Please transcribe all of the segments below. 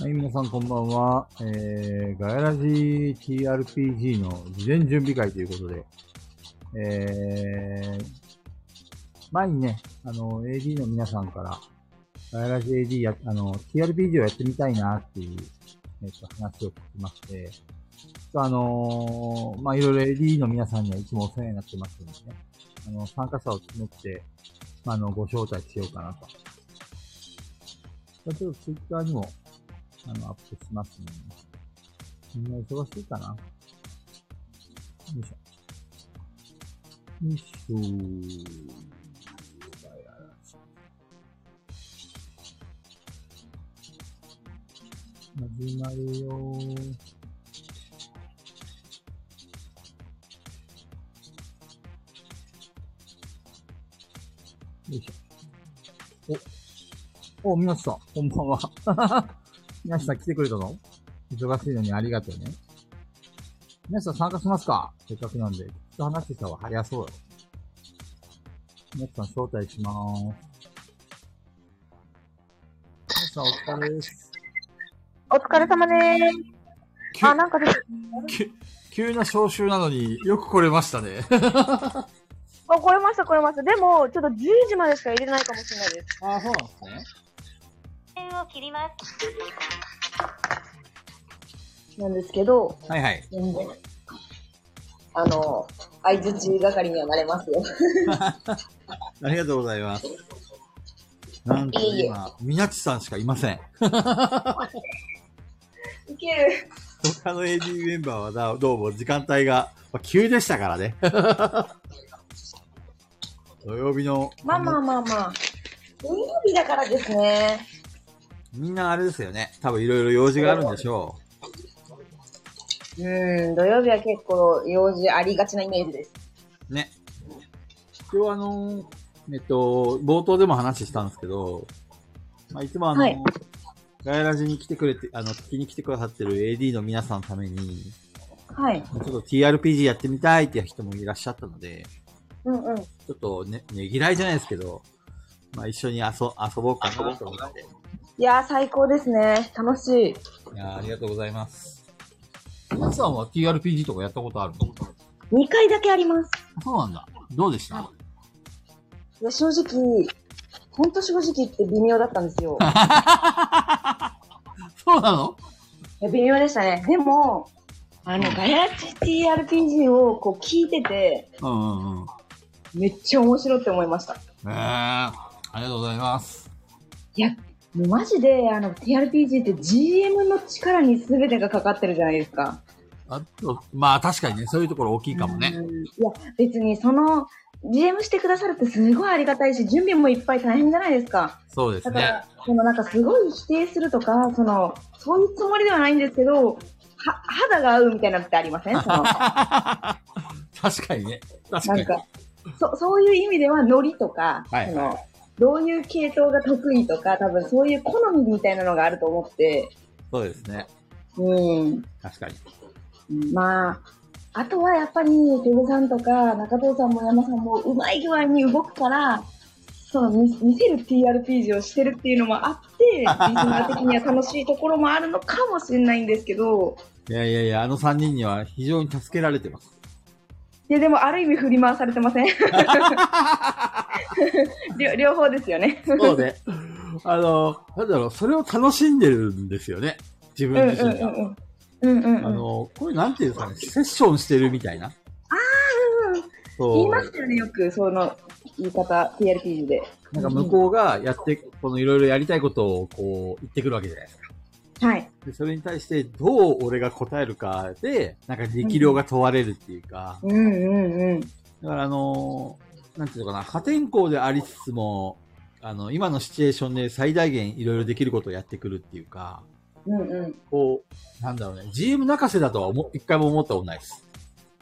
はい、皆さんこんばんは。えー、ガヤラジ TRPG の事前準備会ということで、えー、前にね、あの、AD の皆さんから、ガヤラジ AD や、あの、TRPG をやってみたいなっていう、えっ、と、話を聞きまして、あのーまあ、いろいろ AD の皆さんにはいつもお世話になってますのでね、あの、参加者を募って、まあ、あの、ご招待しようかなと。ちょっと Twitter にも、あの、アップしますね。みんな忙しいかな？よいしょ。よいしょ始まるよー。よいしょ。お、お、みなしさん、こんばんは。みなしさん来てくれたの？忙しいのにありがとうね。みなしさん参加しますか？せっかくなんで。きっと話してた方が早そうよ。みなしさん招待しまーす。みなしさんお疲れです。お疲れ様できす。あ、なんかです。き急な招集なのによく来れましたね。あ、来れました、来れました。でも、ちょっと10時までしか入れないかもしれないです。あ、そうなんですね。を切ります。なんですけど、はいはい。あの、相づち係にはなれますよ。ありがとうございます。なんと今、みなちさんしかいません。いける。他の AD メンバーはだどうも時間帯が、まあ、急でしたからね。土曜日の、まあまあまあまあ。土曜日だからですね。みんなあれですよね。多分いろいろ用事があるんでしょうん、土曜日は結構用事ありがちなイメージです。う。ね。今日あの、えっと、冒頭でも話したんですけど、まあ、いつもあの、はいガヤラジに来てくれて、あの、聞きに来てくださってる AD の皆さんのために、はい。ちょっと TRPG やってみたいっていう人もいらっしゃったので、うんうん。ちょっとね、ねぎらいじゃないですけど、まあ一緒に遊遊ぼうかなと思って。いやー、最高ですね。楽しい。いやーありがとうございます。皆さんは TRPG とかやったことあるの？2回だけあります。そうなんだ。どうでした？いや、正直、ほんと正直言って微妙だったんですよ。そうなの？いや微妙でしたね。でも、あの、ガヤチ TRPG をこう聞いてて、うんうんうん。めっちゃ面白いって思いました。えー、ありがとうございます。いや、もうマジで、あの、TRPG って GM の力に全てがかかってるじゃないですか。あと、まあ確かにね、そういうところ大きいかもね。うんいや、別にその、GM してくださるってすごいありがたいし、準備もいっぱい大変じゃないですか。そうですね。だから、そのなんかすごい否定するとか、その、そういうつもりではないんですけど、は、肌が合うみたいなのってありません？その、確かにね。確かに。なんか、そ、そういう意味ではノリとか、はいその、どういう系統が得意とか、多分そういう好みみたいなのがあると思って、そうですね。うん。確かに。まあ、あとはやっぱり、ペグさんとか、中藤さんも山さんもうまい具合に動くから、その見見せる TRPG をしてるっていうのもあって、リスナー的には楽しいところもあるのかもしれないんですけど、いやいやいや、あの3人には非常に助けられてます。いやでもある意味振り回されてません？両両方ですよね。そうね。あの、なんだろう、それを楽しんでるんですよね。自うんうん分自身が。うんうん。うんうんうん。あの、これなんていうんですかね、セッションしてるみたいな。うんうんそう。言いますよね、よく、その言い方、TRPG で。なんか向こうがやって、このいろいろやりたいことをこう言ってくるわけじゃないですか。はい。で、それに対してどう俺が答えるかで、なんか力量が問われるっていうか、うんうんうん。だからあのーなんていうのかな、破天荒でありつつも、あの、今のシチュエーションで最大限いろいろできることをやってくるっていうか、うんうん。こう、なんだろうね、GM 泣かせだとは思一回も思ったことないです。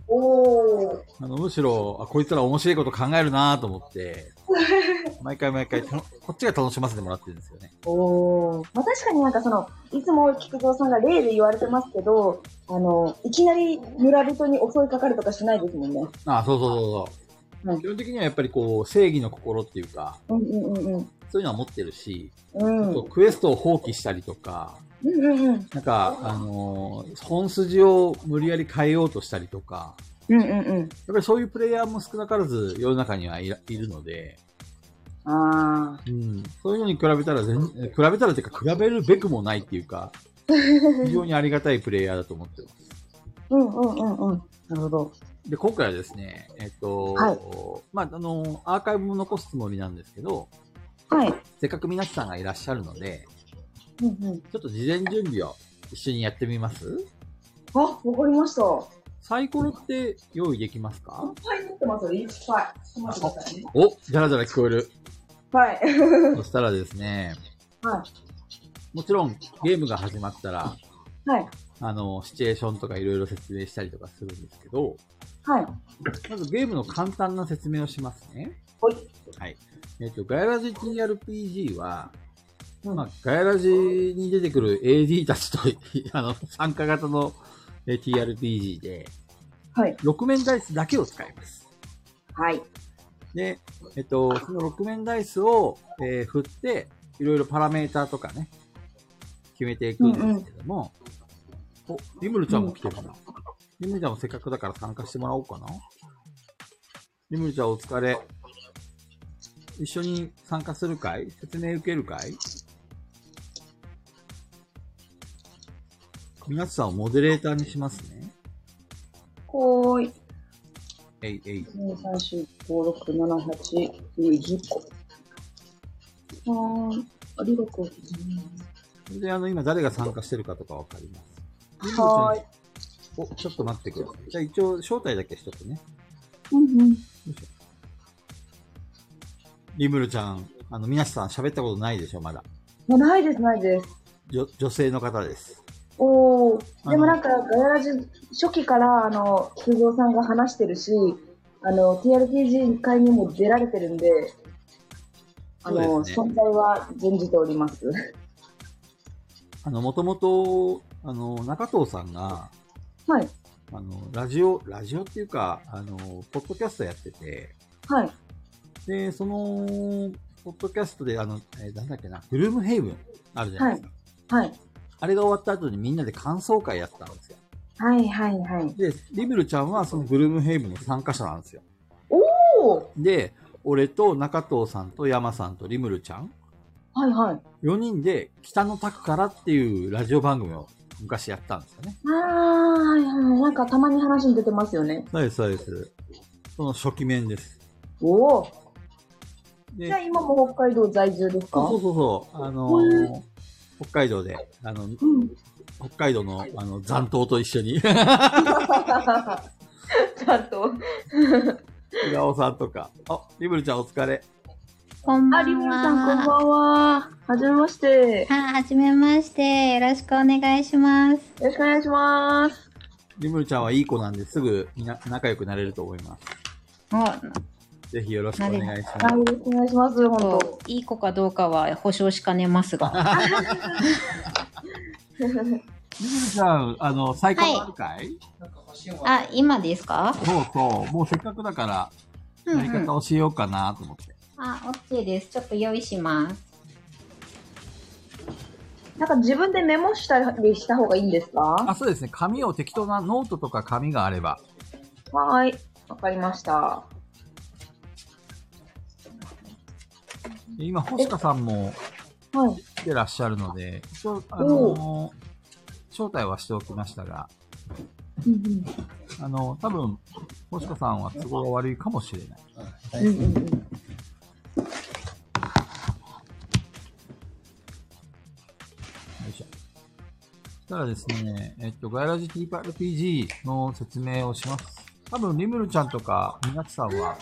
おー。あの、むしろ、あ、こいつら面白いこと考えるなと思って、毎回毎回こっちが楽しませてもらってるんですよね。おーまあ、確かになんかその、いつも菊蔵さんが例で言われてますけど、あの、いきなり村人に襲いかかるとかしないですもんね。あそうそうそうそう。うん基本的にはやっぱりこう、正義の心っていうか、うんうんうんうん。そういうのは持ってるし、うん。クエストを放棄したりとか、うんうんうん。なんか、あのー本筋を無理やり変えようとしたりとか、うんうんうん。やっぱりそういうプレイヤーも少なからず世の中にはいるので、あうん、そういうのに比べたら全、え比べたらっていうか、比べるべくもないっていうか、非常にありがたいプレイヤーだと思ってます。あ。うんうんうんうん。なるほど。で、今回はですね、えっと、はいまあ、あの、アーカイブも残すつもりなんですけど、はい。せっかく皆さんがいらっしゃるので、うんうん。ちょっと事前準備を一緒にやってみます？あ、わかりました。サイコロって用意できますか？いっぱい持ってますよ。いっぱい。待ってくださいね。おじゃらじゃら聞こえる。はい。そしたらですね、はもちろんゲームが始まったら、い。はい。あの、シチュエーションとかいろいろ説明したりとかするんですけど、はい。まずゲームの簡単な説明をしますね。はい。はい。えっ、と、ガヤラジ TRPG は、うんまあ、ガヤラジに出てくる AD たちと、あの、参加型のえー TRPG で、はい。6面ダイスだけを使います。はい。で、えっと、その6面ダイスを、えー振って、いろいろパラメーターとかね、決めていくんですけども、お、リムルちゃんも来てるな。リムルちゃんもせっかくだから参加してもらおうかな。リムルちゃんお疲れ。一緒に参加するかい？説明受けるかい？皆さんをモデレーターにしますね。ほーい。えいえい。2、3、4、5、6、7、8、9、10個。はーい。ありがとうございます。で、あの、今誰が参加してるかとかわかります？はーい。お、ちょっと待ってください。じゃあ一応、招待だけしとくね。うんうん。リムルちゃん、あの、皆さん喋ったことないでしょ、まだ。もうないです、ないです。女女性の方です。おー。あのでもなんか、ガヤラジ初期から、あの、菊蔵さんが話してるし、あの、TRPG 会にも出られてるんで、あの、ね存在は存じております。あの、もともと、あの、中藤さんが、はい。あの、ラジオ、ラジオっていうか、あの、ポッドキャストやってて、はい。で、その、ポッドキャストで、あの、えーなんだっけな、グルームヘイブンあるじゃないですか。はい。あれが終わった後にみんなで感想会やったんですよ。はい、はい、はい。で、リムルちゃんはそのグルームヘイブンの参加者なんですよ。おーで、俺と中藤さんと山さんとリムルちゃん、はい、はい。4人で北のタクからっていうラジオ番組を昔やったんですよね。あー、はい、はい。なんかたまに話に出てますよね。そうです、そうです。その初期面です。おー。でじゃあ今も北海道在住ですか？そうそうそうあのへー北海道で、あの、うん。北海道のあの残党と一緒に、ちゃんと。平尾さんとか、あ、リムルちゃんお疲れ。あ、こんばんは。リムルさんこんばんは。はじめまして。よははじめまして。よろしくお願いします。ろしくお願いします。リムルちゃんはいい子なんですぐみな仲良くなれると思います。おぜひよろしくお願いしますあ、。よろしくお願いします。本当。といい子かどうかは保証しかねますが。リムルちゃん、あの、最高あるかい、あ、今ですか？そうそう、もうせっかくだから、うんうん。やり方教えようかなと思って。あ、オッケーです。ちょっと用意します。なんか自分でメモしたりした方がいいんですか？あ、そうですね。紙を適当なノートとか紙があれば。はーい。わかりました。今、星香さんもはい。来てらっしゃるので、一応、あの招待はしておきましたが、うんあの、多分、星香さんは都合が悪いかもしれない。うん。うんいしょ。そしたらですね、えっと、ガイラジ TRPG の説明をします。多分、リムルちゃんとか、みなつさんは、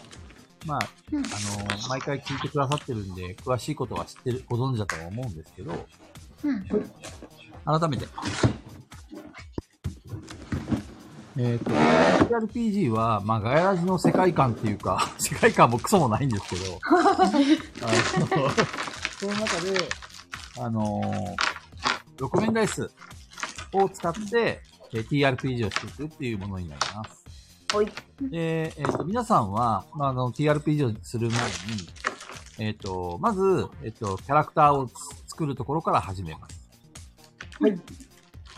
まあ、うんあの、毎回聞いてくださってるんで、詳しいことは知ってる、ご存知だとは思うんですけど、うん。改めて。えっ、と、TRPG は、まあ、ガヤラジの世界観っていうか、世界観もクソもないんですけど、あのその中で、あのー、6面ダイスを使って、えー TRPG をしていくっていうものになります。はい。で、えっ、と、皆さんは、まあ、あの、TRPG をする前に、えっ、と、まず、えっ、と、キャラクターをつ作るところから始めます。はい。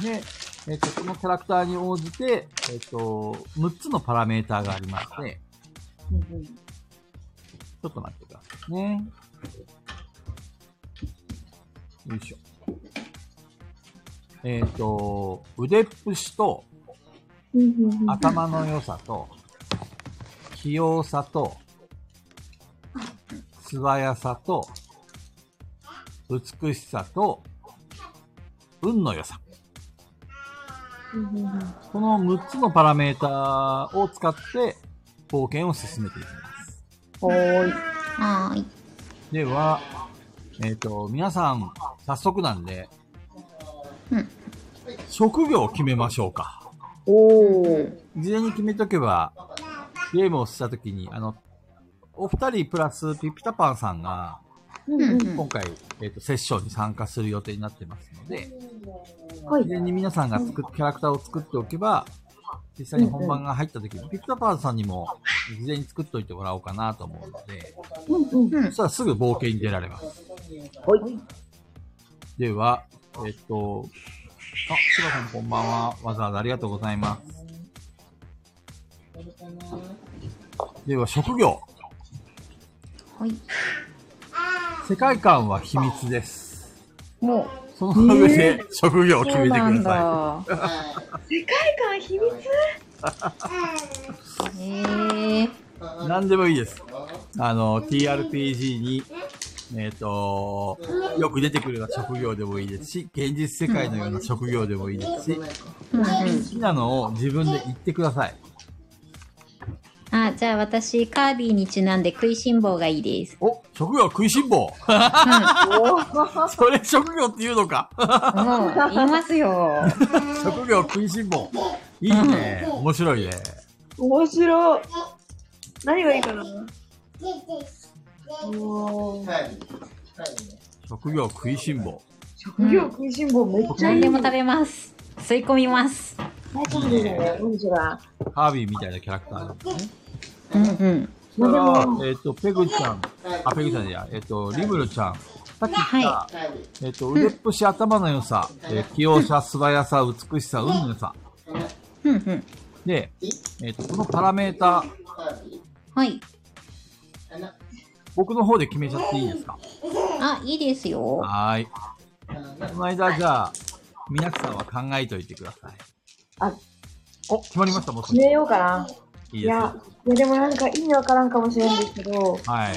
で、えっ、と、そのキャラクターに応じて、えっ、と、6つのパラメーターがありまして、ちょっと待ってくださいね。よいしょ。えっ、と、腕っぷしと、頭の良さと、器用さと、素早さと、美しさと、運の良さ。この6つのパラメーターを使って、冒険を進めていきます。はーい。はーい。では、えっ、と、皆さん、早速なんで、うん職業を決めましょうか。おー。事前に決めとけば、ゲームをしたときに、あの、お二人プラスピピタパンさんが、今回、えっ、と、セッションに参加する予定になってますので、はい。事前に皆さんが作っキャラクターを作っておけば、実際に本番が入ったときに、ピピタパンさんにも事前に作っておいてもらおうかなと思うので、うんうん。うんそしたらすぐ冒険に出られます。はい。では、えっ、と、あ、シロさんこんばんは。わざわざありがとうございます。では、職業。はい。世界観は秘密です。もう、その上で職業を決めてくださなんだ。世界観秘密？へえ。い。何でもいいです。あの、TRPG に、えっ、と、よく出てくるような職業でもいいですし、現実世界のような職業でもいいですし。好きなのを自分で言ってください。あ、じゃあ私、カービィにちなんで食いしん坊がいいです。お、職業食いしん坊。おー。それ職業って言うのか。もう、言いますよ。職業食いしん坊。いいね。面白いね。面白い。何がいいかな？職業食いしん坊。職業食いしん坊めっちゃいい。何でも食べます。吸い込みます。大丈夫だよね。何それ。ハービーみたいなキャラクターですね。うんうん。それ何でもから、えっ、と、ペグちゃん。あ、ペグちゃんじゃないえっ、と、リムルちゃん。さっき言った、はえっ、と、腕っぷし頭の良さ、えー器用さ、素早さ、美しさ、運の良さ。うんうん。で、えっ、と、このパラメーター、はい。僕の方で決めちゃっていいですか？あ、いいですよ。はーい。この間、じゃあ、皆さんは考えといてください。あ、お、決まりました、もう決めようかな。いや、いやでもなんか意味わからんかもしれんですけど、はい。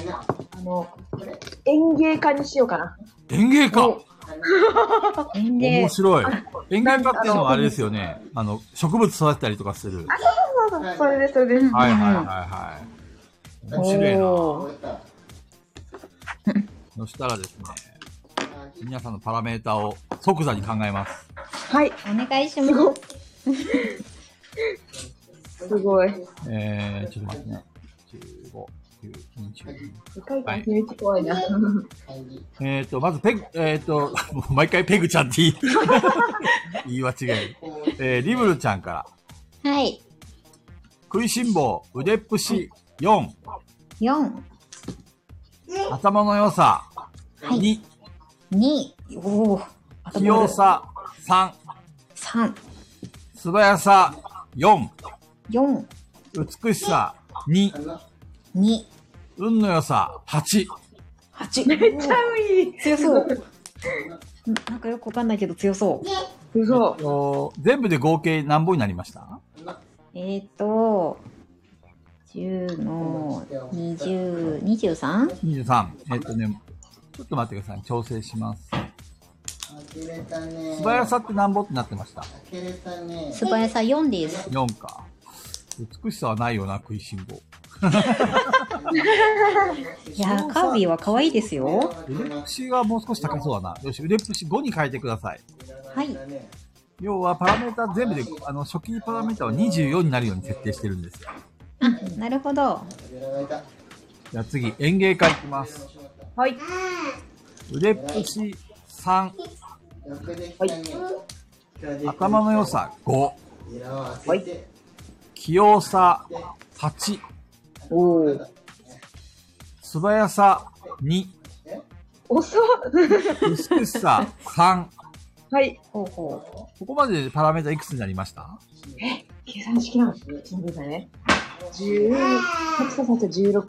あの、園芸家にしようかな。園芸家？園芸面。白い。園芸家っていうのはあれですよね。あの、植物育てたりとかする。そうそう、それです、それです。はいはいはいはい。面白いな。そしたらですね、皆さんのパラメータを即座に考えます。はい、お願いします。すごい。えー、ちょっと待ってね。15、9、22。世界観秘密怖いな。えーと、まずペグ、えーと、毎回ペグちゃんって言い、言い間違い。えー、リブルちゃんから。はい。食いしん坊、腕っぷし、4。4、頭の良さ、はい2。2、おお。器用さ、3。3、素早さ、4。4、美しさ、2。2、運の良さ、8。8。めっちゃいい。強そう。なんかよくわかんないけど強そう。嘘。お全部で合計何本になりました？えっ、ー、と、10の20、23? 23。えっとね、ちょっと待ってください。調整します。素早さって何本ってなってました？素早さ4です。?4 か。美しさはないよな、食いしん坊。いやー、カービィは可愛いですよ。腕っぷしはもう少し高そうだな。よし、腕っぷし5に変えてください。はい。要は、パラメータ全部で、あの、初期パラメータは24になるように設定してるんですよ。あ、なるほど。じゃあ次、園芸家いきます。はい。腕っぷし3、頭の良さ5、はい。器用さ8、おー。素早さ2、遅っ。美しさ3、はい。ほうほここまででパラメータいくつになりました？計算式なんですね。ちょっと待ってくださいね。10、8と8と16、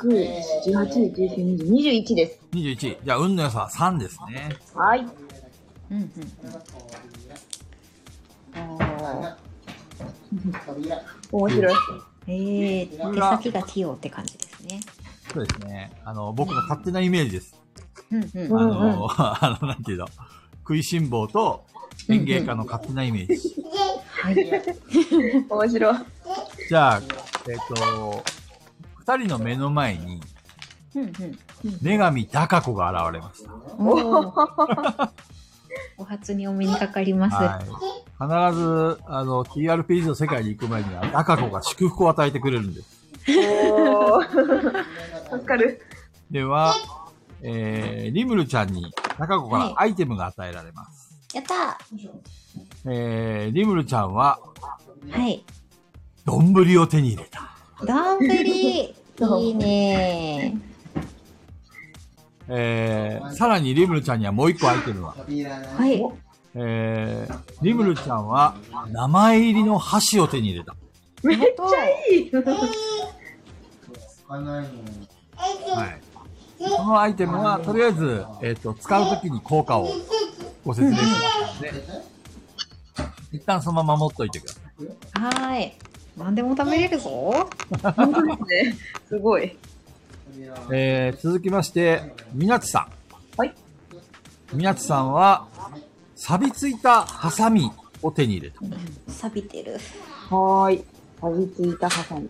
18、19、20、21です。?21。じゃあ、運の良さは3ですね。はい。う。うんうん。面白い。えー、手先が器用って感じですね。そうですね。あの、僕の勝手なイメージです。うんうん。あうんうんの、あの、なんていうの、食いしん坊と園芸家の勝手なイメージ。面白い。じゃあ、えっ、と、二人の目の前に。女神高子が現れました。おー お初にお目にかかります。はい。必ず、あの、TRPG の世界に行く前には、高子が祝福を与えてくれるんです。おー。助かる。では、えー、リムルちゃんに高子からアイテムが与えられます。やったえー、リムルちゃんは、ーはい。丼を手に入れた。どんぶりいいねえー、さらにリムルちゃんにはもう一個アイテムが。はい。えー、リムルちゃんは、名前入りの箸を手に入れた。めっちゃいい。はい。このアイテムは、とりあえず、えっ、と、使うときに効果をご説明しますので、一旦そのまま持っといてください。はーい。何でも食べれるぞ。本当ですね。すごい。えー、続きまして、みなちさん。はい。みなちさんは、錆びついたハサミを手に入れた。錆びてる。はーい。錆びついたハサミ。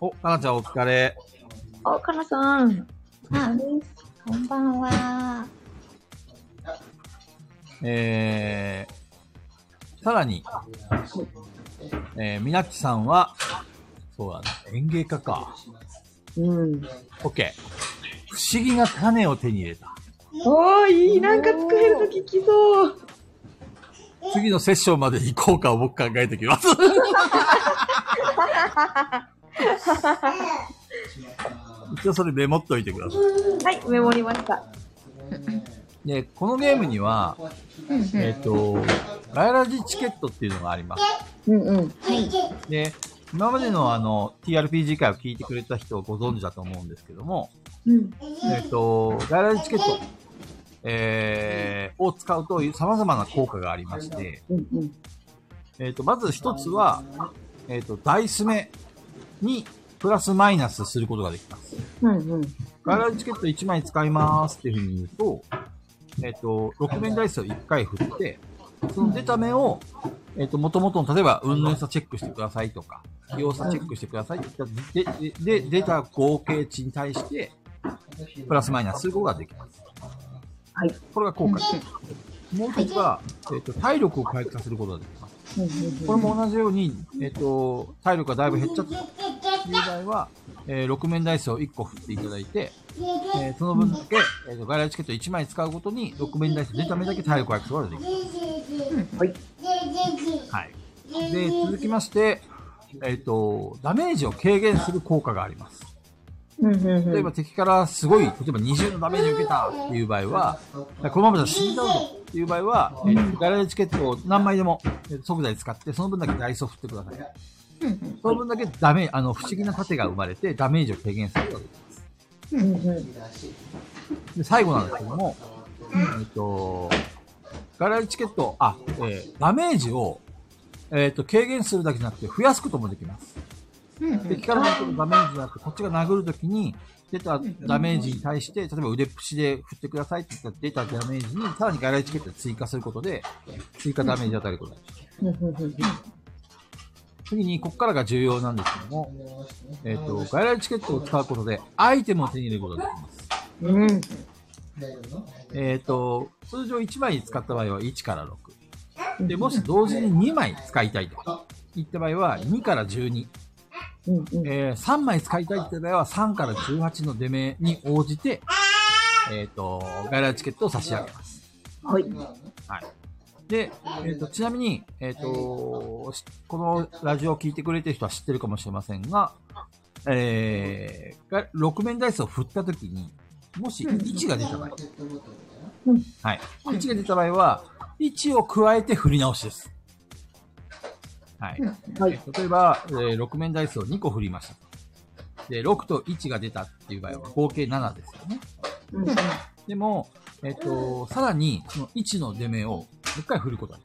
お、かなちゃんお疲れ。あ、かなさん。あ、こんばんは。えー、さらに、えー、みなっちさんは、そうだね、園芸家か。うん。オッケー。不思議な種を手に入れた。おー、いい。なんか作れるとききそう。次のセッションまでに効果を僕考えてきます。一応それメモっといてくださはい、メモりました。い。で、このゲームには、うんうん。えっ、と、ガヤラジチケットっていうのがあります。うんうん。はい。で、今までのあの、TRPG 会を聞いてくれた人はご存知だと思うんですけども、うん。えっ、と、ガヤラジチケット、えー、を使うと様々な効果がありまして、うんうん。えっ、と、まず一つは、えっ、と、ダイス目にプラスマイナスすることができます。うんうん。ガヤラジチケット1枚使いますっていうふうに言うと、えっ、と、6面ダイスを1回振って、その出た目を、えっ、と、元々の、例えば、運の良さチェックしてくださいとか、器用さチェックしてくださいって言ったで、で、で、出た合計値に対して、プラスマイナスすることができます。はい。これが効果です。もう一つは、えっ、と、体力を回復させることができます。これも同じように、えっ、と、体力がだいぶ減っちゃったという場合は、えー6面ダイスを1個振っていただいて、えーその分だけ、えっ、と、外来チケット1枚使うごとに、6面ダイス出た目だけ体力回復ができます。はい。はい。で、続きまして、えっ、と、ダメージを軽減する効果があります。例えば敵からすごい、例えば20のダメージを受けたっていう場合は、このままじゃ死んじゃうぞっていう場合は、えー、外来チケットを何枚でも、えー即座に使って、その分だけダイスを振ってください。その分だけダメ、あの、不思議な盾が生まれて、ダメージを軽減することができます。で、最後なんですけども、えっと、ガラリチケット、あ、えーダメージを、えっと、軽減するだけじゃなくて、増やすこともできます。うんうん敵から受けるダメージじゃなくて、こっちが殴るときに、出たダメージに対して、例えば腕っぷしで振ってくださいって言ったら出たダメージに、さらにガラリチケットを追加することで、追加ダメージを与えることができます。うんうんうん。次に、ここからが重要なんですけども、えっ、と、ガイラリチケットを使うことで、アイテムを手に入れることができます。うん。えっ、と、通常1枚使った場合は1から6。で、もし同時に2枚使いたいといった場合は2から12。うんうん。えー3枚使いたいって場合は3から18の出目に応じて、えっ、と、ガイラリチケットを差し上げます。はい。はい。で、えっ、と、ちなみに、えっ、と、しこのラジオを聞いてくれてる人は知ってるかもしれませんが、えー、が6面ダイスを振ったときに、もし1が出た場合、うんはい。1が出た場合は、1を加えて振り直しです。はい。はい。例えば、えー6面ダイスを2個振りました。で、6と1が出たっていう場合は合計7ですよね。うんでも、えっ、と、さらに、その1の出目をもう一回振ること。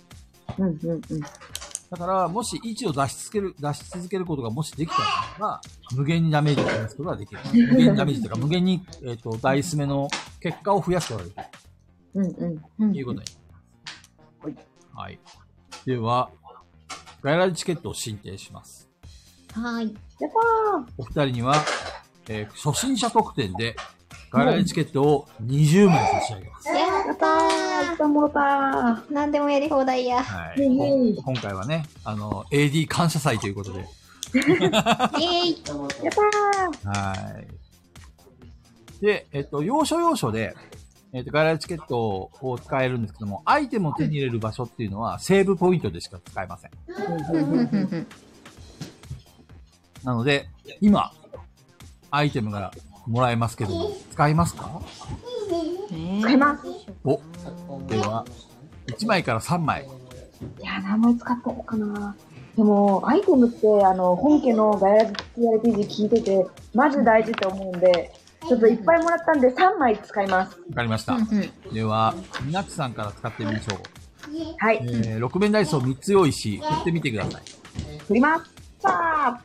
うんうんうん。だから、もし1を出し続ける、出し続けることがもしできたらば、無限にダメージを増やすことができる。無限にダメージというか、無限に、えっ、と、ダイス目の結果を増やすことができる。うんうん。いうことになります。はい。では、ガイラジチケットを申請します。はい。やったお二人には、えー初心者特典で、ガイラジチケットを20枚差し上げます。ーやったーやったもろたー何でもやり放題や。はい。今回はね、あの、AD 感謝祭ということで、イェーイやったーはい。で、えっと、要所要所で、えっと、ガイラジチケットを使えるんですけども、アイテムを手に入れる場所っていうのは、セーブポイントでしか使えません。なので、今、アイテムがもらえますけども、使いますか？使います。お、では、1枚から3枚。いやー、何枚使ってるかな。でも、アイテムって、あの、本家のガヤラジ TRPG 聞いてて、マジ大事って思うんで、ちょっといっぱいもらったんで3枚使います。わかりましたでは、みなちさんから使ってみましょう。はい。えー、6面ダイスを3つ用意し、振ってみてください。振ります。さあ、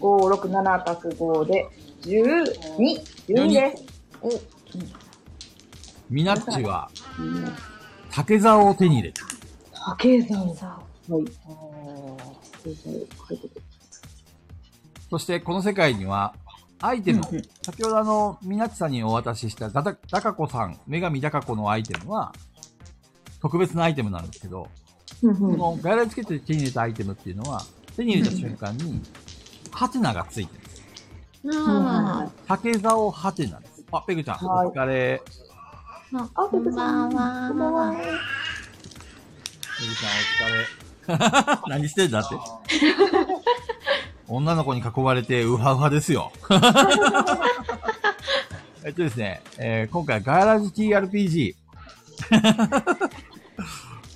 5、6、7足す5で、12、12です。みなっちは、うん竹竿を手に入れた。竹山さん。はい。そして、この世界には、アイテム、うんうん先ほどあの、みなっちさんにお渡ししたダダダカコさん、女神ダカコのアイテムは、特別なアイテムなんですけど、こうんうんのガイラチケットで手に入れたアイテムっていうのは、手に入れた瞬間に、ハテナがついてるんです。あ竹竿ハテナです。あ、ペグちゃん、はいお疲れ。ーあ、こんばんは。こんばんは。ペグちゃんお疲れ。何してんだって。女の子に囲まれてウハウハですよ。えっとですね、えー今回ガイラジ TRPG。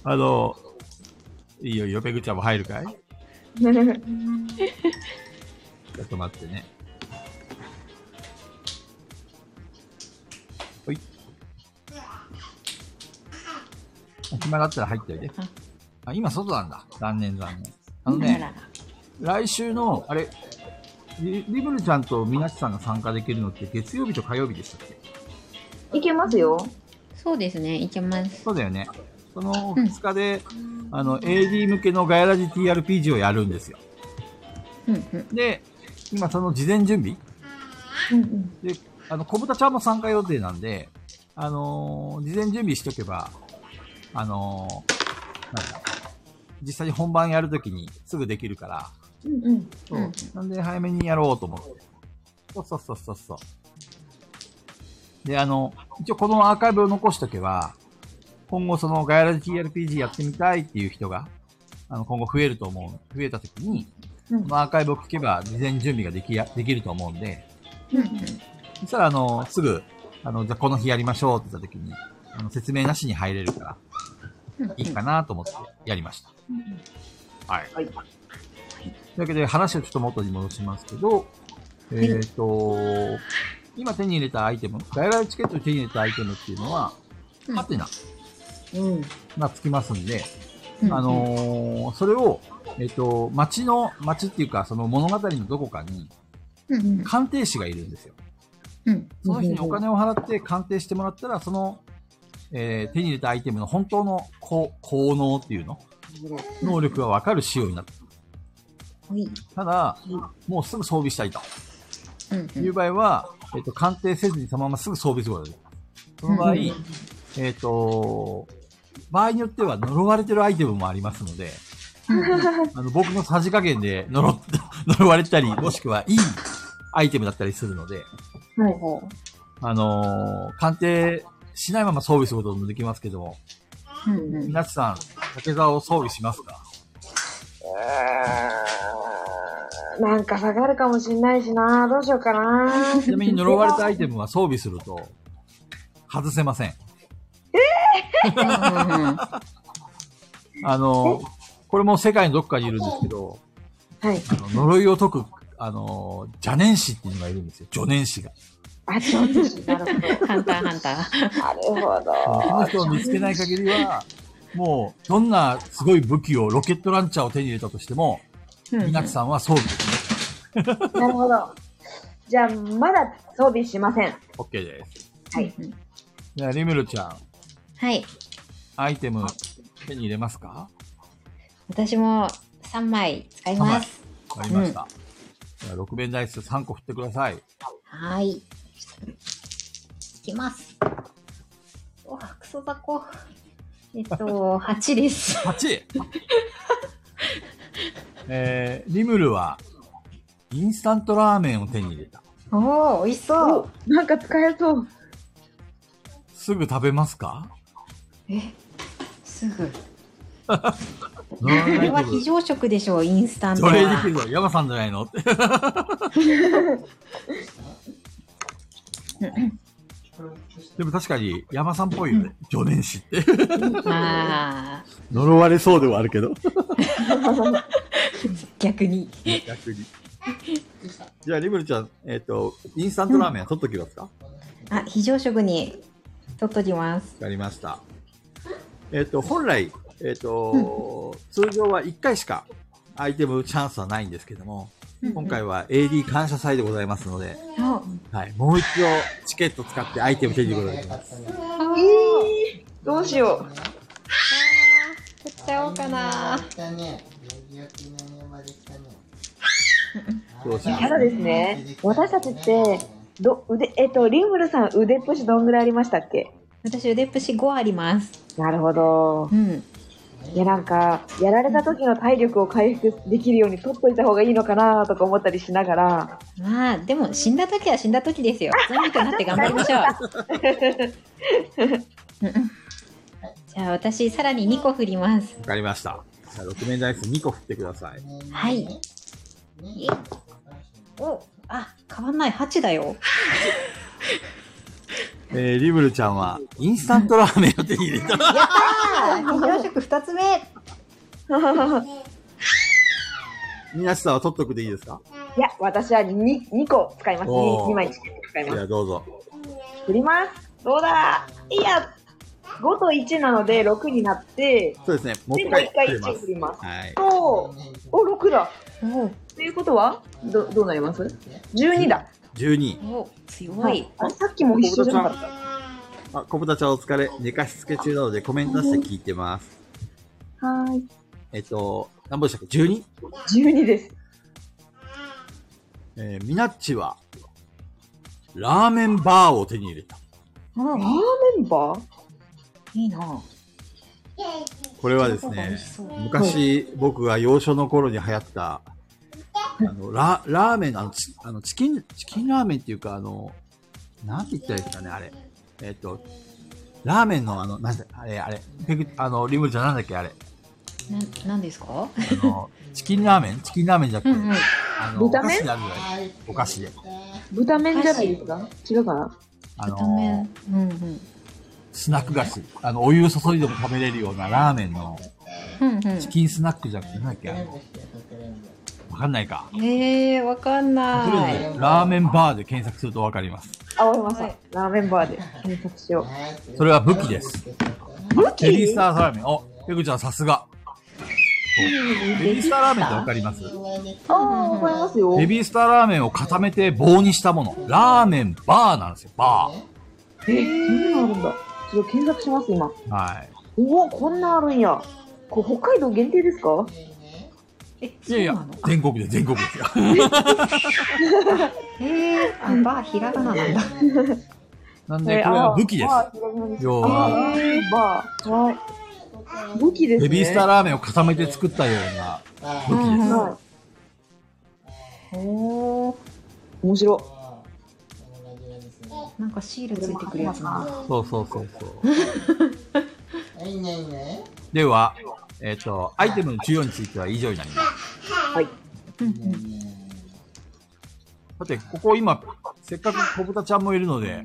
あの、いいよいいよ、ペグちゃんも入るかい？ちょっと待ってね。ほい。暇だったら入っておいで。あ、今外なんだ。残念残念。あのね、来週の、あれ、リリブルちゃんとみなちさんが参加できるのって月曜日と火曜日でしたっけ？いけますよ。そうですね、いけます。そうだよね。そのうん2日で、あの、AD 向けのガヤラジ TRPG をやるんですよ。うんうんで、今その事前準備？うんうん。で、あの、小豚ちゃんも参加予定なんで、あのー事前準備しとけば、あのーなんだ、実際に本番やるときにすぐできるから、うんうん。そううんなんで早めにやろうと思って。そうそうそうそうそう。で、あの、一応このアーカイブを残しとけば、今後そのガヤラジ TRPG やってみたいっていう人が、あの、今後増えると思う。増えた時に、うんこのアーカイブを聞けば事前準備ができや、できると思うんで、うんうんそしたらあの、すぐ、あの、じゃあこの日やりましょうって言った時に、あの、説明なしに入れるから、うんいいかなと思ってやりました。はい。はい。というわけで話をちょっと元に戻しますけど、えっ、と、今手に入れたアイテム、ガイラルチケットで手に入れたアイテムっていうのは、うんハテナうん。がつきますんで、うんあのーそれを、えっ、と、街の、街っていうか、その物語のどこかに鑑定士がいるんですよ。うんその人にお金を払って鑑定してもらったら、その、えー手に入れたアイテムの本当の効効能っていうの？能力がわかる仕様になってる。はい。ただ、もうすぐ装備したいと。いう場合は、えっ、と、鑑定せずにそのまますぐ装備することができます。その場合、えっ、と、場合によっては呪われてるアイテムもありますので、あの、僕のさじ加減で呪っ、呪われたり、もしくはいいアイテムだったりするので、はいはあのー鑑定しないまま装備することもできますけども、うんうん。みなちさん、竹沢を装備しますか？い。なんか下がるかもしんないしなどうしようかなちなみに呪われたアイテムは装備すると、外せません。うんうんあの、これも世界のどっかにいるんですけど、はい。あの呪いを解く、あの、邪念師っていうのがいるんですよ。助念師が。あ、ちょっと、なるほど。ハンターハンター。なるほこのど。人を見つけない限りは、もう、どんなすごい武器を、ロケットランチャーを手に入れたとしても、みなちさんは装備ですね。なるほど。じゃあ、まだ装備しません。OK です。はい。じゃあ、リムルちゃん、はい。アイテム手に入れますか？私も3枚使います。わかりました。じゃあ、6面ダイス3個振ってください。はい。いきます。うわ、クソ雑魚。えっと、8です。8! えー、リムルは、インスタントラーメンを手に入れた。おー、美味しそう。お、なんか使えそう。すぐ食べますか？え、すぐ。ここれは非常食でしょう、インスタントそは。れできるの？山さんじゃないの？っ て。でも確かに山さんっぽいよね。助念師って。あ呪われそうではあるけど。ー、逆に。逆に。じゃあ、リムルちゃん、えっ、と、インスタントラーメンは取っときますか？わ、あ、非常食に取っときます。かりました。えっ、と、本来、えっ、と、通常は1回しかアイテムチャンスはないんですけども、今回は AD 感謝祭でございますので、あ、はい、もう一度チケット使ってアイテム手に入れることができます。えー、どうしよ取っちゃおうかな。どうしう。ただですね、私たちって、ど、腕、えっと、リンムルさん腕っぷしどんぐらいありましたっけ？私腕っぷし5あります。なるほどう。ん。いや、なんか、やられた時の体力を回復できるように取っといた方がいいのかなとか思ったりしながら、まあ、でも死んだ時は死んだ時ですよ。ゾンビとなって頑張りましょう。じゃあ私さらに2個振ります。わかりました。じゃあ、6面ダイス2個振ってください。はい。え？いお、あ、変わんない。8だよ。えー、リムルちゃんは、インスタントラーメンを手に入れた。やったー非常食2つ目みなしさんは取っとくでいいですか？いや、私は 2, 2個使います。お 2, ー枚使います。じゃあ、どうぞ。振ります。どうだ？いや、5と1なので6になって、そうですね。もうで、一回回振りま1振ります。す。はい。おお、6だ。おということはど、どうなります ?12 だ。12。お、強い。あさっきも一緒じゃなかった。あ、小豚ちゃんお疲れ。寝かしつけ中なのでコメントして聞いてます。はーい。えっと、何本でしたっけ ?12? 12です。えー、ミナッチは、ラーメンバーを手に入れた。ラーうん、メンバー？いいなこれはですね昔僕が幼少の頃に流行った、あの、ラ、ラーメンのあの、チあのチキン、チキンラーメンっていうか、あの、なんて言ったらいいですかね、あれ。えっと、ラーメンのあの、なんだ、あれ、あれ、ペグあの、リムルちゃんなんだっけ、あれ。な、なんですか？あの、チキンラーメン？チキンラーメンじゃなくて、うんうん。あの、お豚麺？菓子にあるじゃないお菓子で。豚麺じゃないですか違うかな？あの、。うんうん。スナック菓子。あの、お湯注いでも食べれるようなラーメンの、うんうんチ。キンスナックじゃなくて、なんだっけ、あの、わかんないか。ええー、わかんとりない。あえず、ラーメンバーで検索するとわかります。あ、わかりました。はいラーメンバーで検索しよそれは武器です。武ベビースターラーメン。お、ペグちゃんさすが。ベビースターラーメンってわかります？う。ああ、わかりますよ。ベビースターラーメンを固めて棒にしたもの。ラーメンバーなんですよ、バえ、そんなのあるんだ。ちょっと検索します、今。ー。はい。おお、こんなあるんや。これ北海道限定ですか？え、いやいや全国で全国ですよ。ええー、あ、バーひらがななんだ。なんで、これは武器です。あ要あは、ーバー。はい。武器ですね。ベビースターラーメンを固めて作ったような武器です。はおー、い。面白なんかシールついてくるやつな。そうそうそうそう。では、えっ、と、アイテムの需要については以上になります。はい。さて、ここ今、せっかく小豚ちゃんもいるので。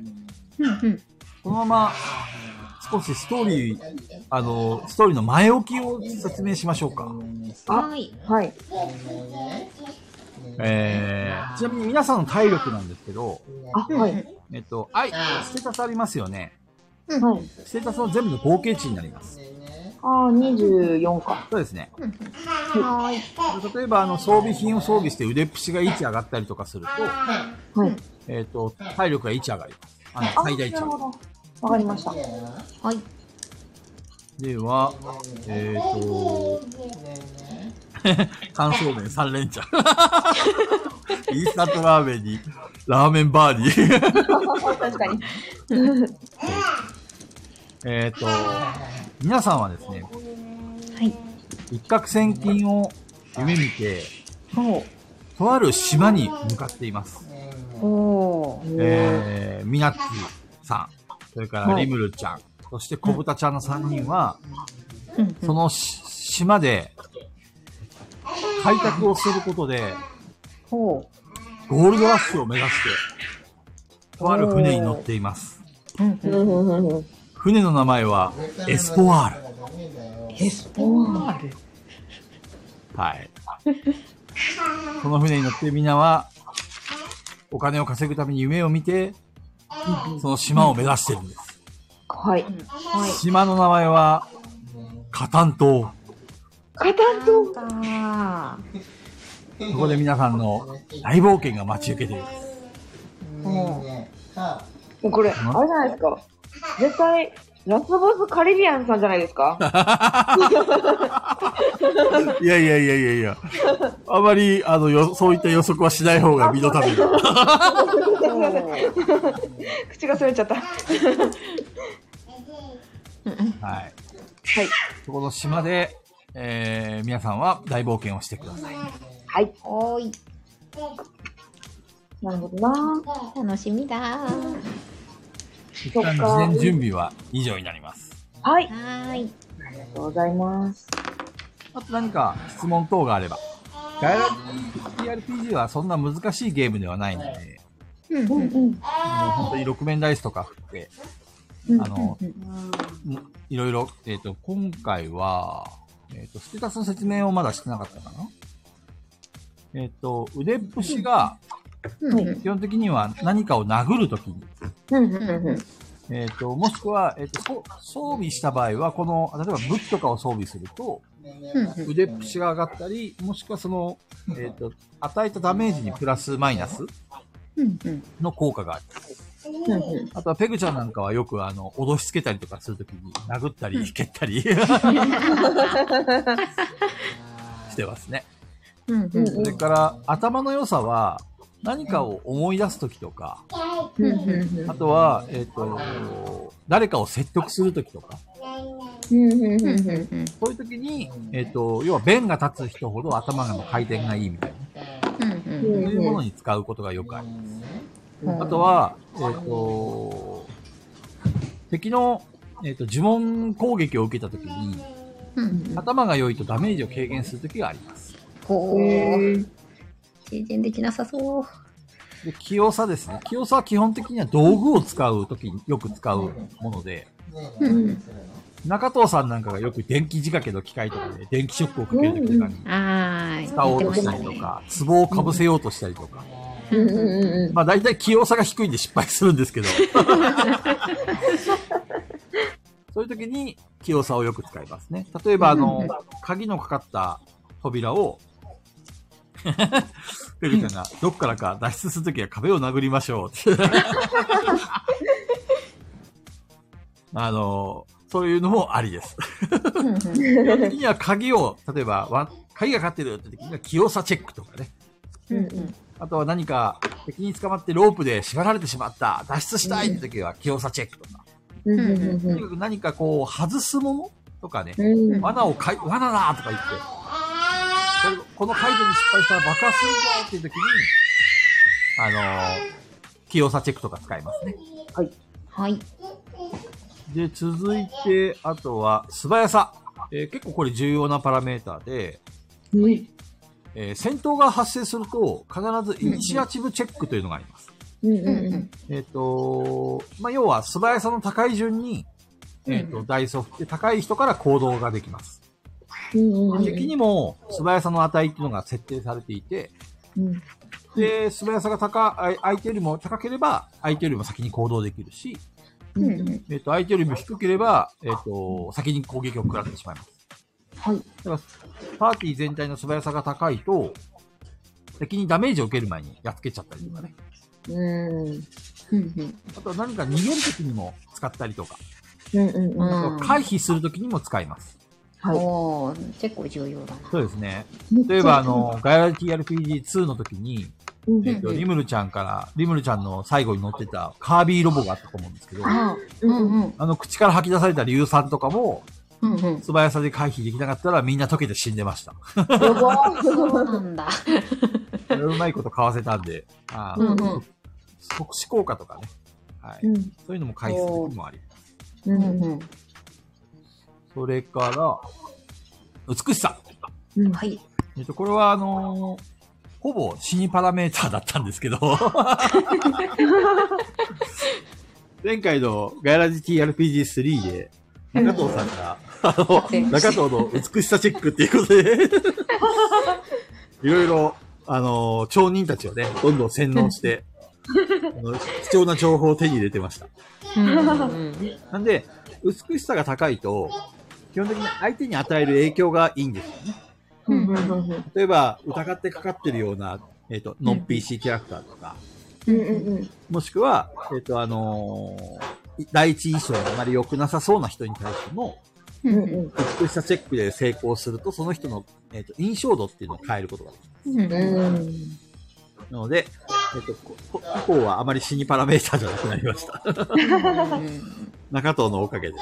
このまま使少しストーリー、あの、ストーリーの前置きを説明しましょうか。はい。はい。えー、ちなみに皆さんの体力なんですけど、あ、はい。えっと、あい、ステータスありますよね。はい。ステータスの全部の合計値になります。あー、24か。そうですね。はい。で例えば、あの、装備品を装備して腕っぷしが1上がったりとかすると、はい。えっ、と、体力が1上がります。あの、あ最大値なるほど。わかりました。はい。では、えっ、と、乾燥麺3連チャン。インスタントラーメンに、ラーメンバーに。確かに。えっと、皆さんはですね、はい。一攫千金を夢見て、ほとある島に向かっています。お。えー、みなっちさん、それからはいリムルちゃん、そして小豚ちゃんの3人は、うんそのし島で、開拓をすることで、ほゴールドラッシュを目指して、とある船に乗っています。うん。船の名前は、エスポワール。エスポール？はい。この船に乗ってみんなは、お金を稼ぐために夢を見て、その島を目指してるんです。はい。はい。島の名前は、カタン島。カタンと。あそこで皆さんの大冒険が待ち受けています。もうこれ、あれじゃないですか。絶対、ラスボスカリビアンさんじゃないですか？いやいやいやいやいや。あまり、あの、よ、そういった予測はしない方が身のためだ。口が滑っちゃった。は はい。い。そこの島で、えー、皆さんは大冒険をしてください。はい。あ。おーい。なるほどな。楽しみだー。一旦事前準備は以上になります。はい。はーい。ありがとうございます。あと何か質問等があれば。ガイラ TRPG はそんな難しいゲームではないので、うんうんうん。もう本当に6面ダイスとか振って、うんあの、うんいろいろ、えっ、と、今回は、えっ、と、ステータスの説明をまだしてなかったかなえっ、と、腕っぷしが、うんうん基本的には何かを殴るときに、うんうんうん。えっ、と、もしくは、えっ、と、そ装備した場合は、この、例えば武器とかを装備すると、うん腕っぷしが上がったり、もしくはその、えっ、と、与えたダメージにプラスマイナスの効果がある。うんうん。あとはペグちゃんなんかはよくあの、脅しつけたりとかするときに殴ったり、蹴ったり してますね。うんうんそれから、頭の良さは、何かを思い出すときとか、あとは、えっ、と、誰かを説得するときとか、そういうときに、えっ、と、要は弁が立つ人ほど頭の回転がいいみたいな、そういうものに使うことがよくあります。うんあとは、えっ、と、敵の、えっ、と、呪文攻撃を受けたときに、うん頭が良いとダメージを軽減するときがあります。軽減できなさそう。で、器用さですね。器用さは基本的には道具を使うときによく使うもので、うん中藤さんなんかがよく電気仕掛けの機械とかで電気ショックをかけるときとかに。使おうとしたりとか、壺をかぶせようとしたりとか。うんうんうんうん。まあ大体器用さが低いんで失敗するんですけど。そういう時に器用さをよく使いますね。例えばあの、鍵のかかった扉を、ペグちゃんがどっからか脱出するときは壁を殴りましょう。あの、そういうのもありです。基本的には鍵を、例えば、わ鍵がかかってるって時には器用さチェックとかね。うんうんあとは何か敵に捕まってロープで縛られてしまった、脱出したいって時は器用さチェックとか。うんうんうんとにかく何かこう、外すものとかね、うん。罠をかい、罠だとか言って、この解除に失敗したら爆発するぞっていう時に、あのー器用さチェックとか使いますね。はい。で、続いて、あとは、素早さ。えー結構これ重要なパラメーターで、うんえー戦闘が発生すると、必ずイニシアチブチェックというのがあります。うんうんうんえっ、と、まあ、要は素早さの高い順に、えっ、と、ダイスを振って高い人から行動ができます。敵にも素早さの値っていうのが設定されていて、うんで、素早さが高い、相手よりも高ければ、相手よりも先に行動できるし、うんうんうん。えっ、と、相手よりも低ければ、えっ、と、先に攻撃を食らってしまいます。はい。だから、パーティー全体の素早さが高いと、敵にダメージを受ける前にやっつけちゃったりとかね。うん。あとは何か逃げるときにも使ったりとか、うんうん。うんは回避するときにも使います。はい。おー、結構重要だな。そうですね。例えば、あの、ガイラ TRPG2 の時に、うん、えっ、と、うんリムルちゃんから、リムルちゃんの最後に乗ってたカービーロボがあったと思うんですけど、あー、うんうん。あの、口から吐き出された硫酸とかも、うんうん。素早さで回避できなかったらみんな溶けて死んでました。そうなんだ。うまいこと買わせたんで、あーうんうん。即死効果とかね。はい。うん。そういうのも回避する時もあります。う。うんんうん。それから、美しさ。うん。はい。えっと、これはあのーほぼ死にパラメーターだったんですけど、前回のガイラジ TRPG3 で、中藤さんが、あの、うん中藤の美しさチェックっていうことで、いろいろ、あのー町人たちをね、どんどん洗脳して、あの貴重な情報を手に入れてました。なんで、美しさが高いと、基本的に相手に与える影響がいいんですよね。例えば、疑ってかかってるような、えっ、と、ノン PC キャラクターとか、もしくは、えっ、と、あのー第一印象があまり良くなさそうな人に対しても、うんうんうん美しさチェックで成功すると、その人の、えっ、と、印象度っていうのを変えることができうんうんうんる。なので、えっ、と、ここ以降はあまり死にパラメーターじゃなくなりました。中藤のおかげで。で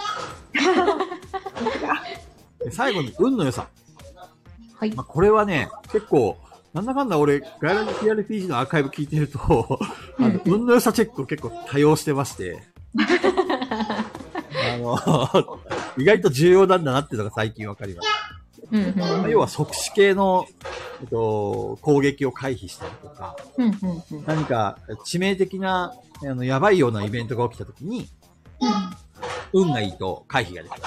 最後に、運の良さ。はいまあ、これはね、結構、なんだかんだ俺、ガイラジ TRPG のアーカイブ聞いてると、あの、運の良さチェックを結構多用してまして、あの、意外と重要なんだなっていうのが最近わかりました。うんうんまあ要は即死系の、えっと、攻撃を回避したりとか、うんうんうん何か致命的な、あの、やばいようなイベントが起きた時に、運がいいと回避ができる。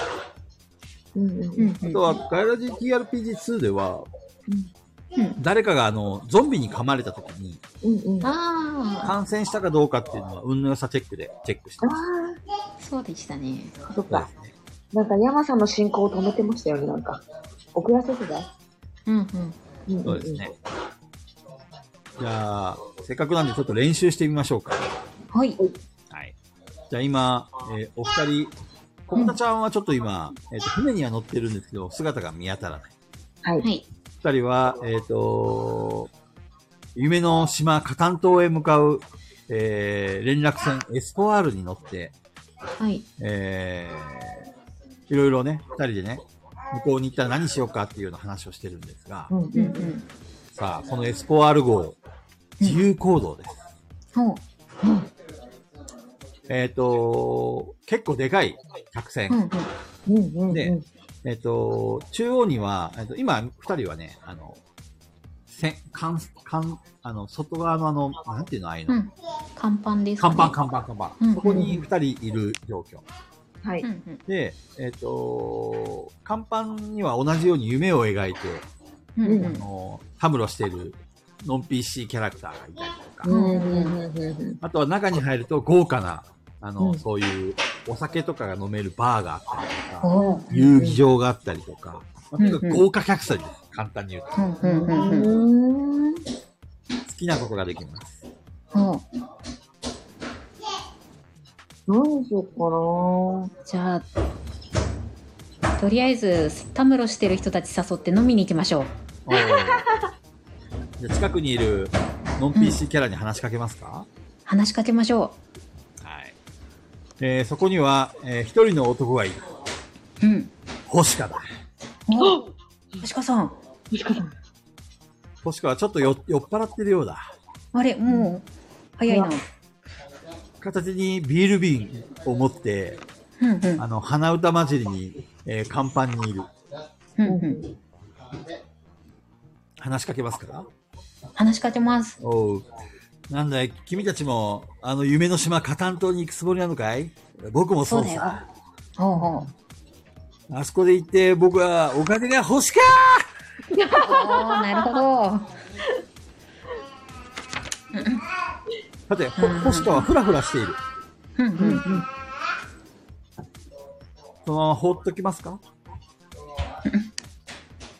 うんうんうんうんあとは、ガイラジ TRPG2 では、うん誰かがあの、ゾンビに噛まれた時に、うんうん。ああ感染したかどうかっていうのは、運の良さチェックでチェックしてます。ああ、そうでしたね。ー、そっか。そうですね。なんか山さんの進行を止めてましたよね、なんか。遅らせてた？うんうん。んんんそうですね。。じゃあ、せっかくなんでちょっと練習してみましょうか。はい。はい。じゃあ今、えーお二人、小豚ちゃんはちょっと今、えっ、と、船には乗ってるんですけど、姿が見当たらない。はい。はい。二人は、えっ、と、夢の島カタン島へ向かう、えー連絡船エスポアールに乗って、はい。えー、いろいろね、二人でね、向こうに行ったら何しようかっていうような話をしてるんですが、うんうんうん。さあ、このエスポアール号、自由行動です。ほう。えっ、と、結構でかい客船。うんうん。うんうんうん。でえっ、と、中央には、えっと今、二人はね、あの、せ、かん、かん、あの、外側のあの、なんていうの、ああいうの？うん。看板ですか看ね。板、看板、看板。うんそこに二人いる状況。はい。で、えっ、と、看板には同じように夢を描いて、あうんうん。の、たむろしているノン PC キャラクターがいたりとか、うんうんうんうんあとは中に入ると豪華な、あの、うんそういうお酒とかが飲めるバーがあったりとか。遊技場があったりとか、まあ、とにかくうんうん豪華客船です。簡単に言うと。うんうんうんうん。うん。うーん。好きなことができます。ほう。何にしようかなじゃあ、とりあえず、たむろしてる人たち誘って飲みに行きましょう。じゃあ近くにいるノン PC キャラに話しかけますか、話しかけましょはい。えーそこには、えー一人の男がいる。う。うん。星香だ。お星川さん。西川さん。星香はちょっとよ酔っ払ってるようだ。あれ、もう、早いな。片手にビール瓶を持って、うんうん。あの、鼻歌混じりに、えー、甲板にいる。うんうん。話しかけますか？話しかけます。おう。なんだい、君たちも、あの夢の島カタン島に行くつもりなのかい？僕もそうそうだよさ。ほうほう。あそこで行って、僕はお金が欲しかおー、なるほど。さて、ほ星川はフラフラしている。うんうん。そのまま放っときますか？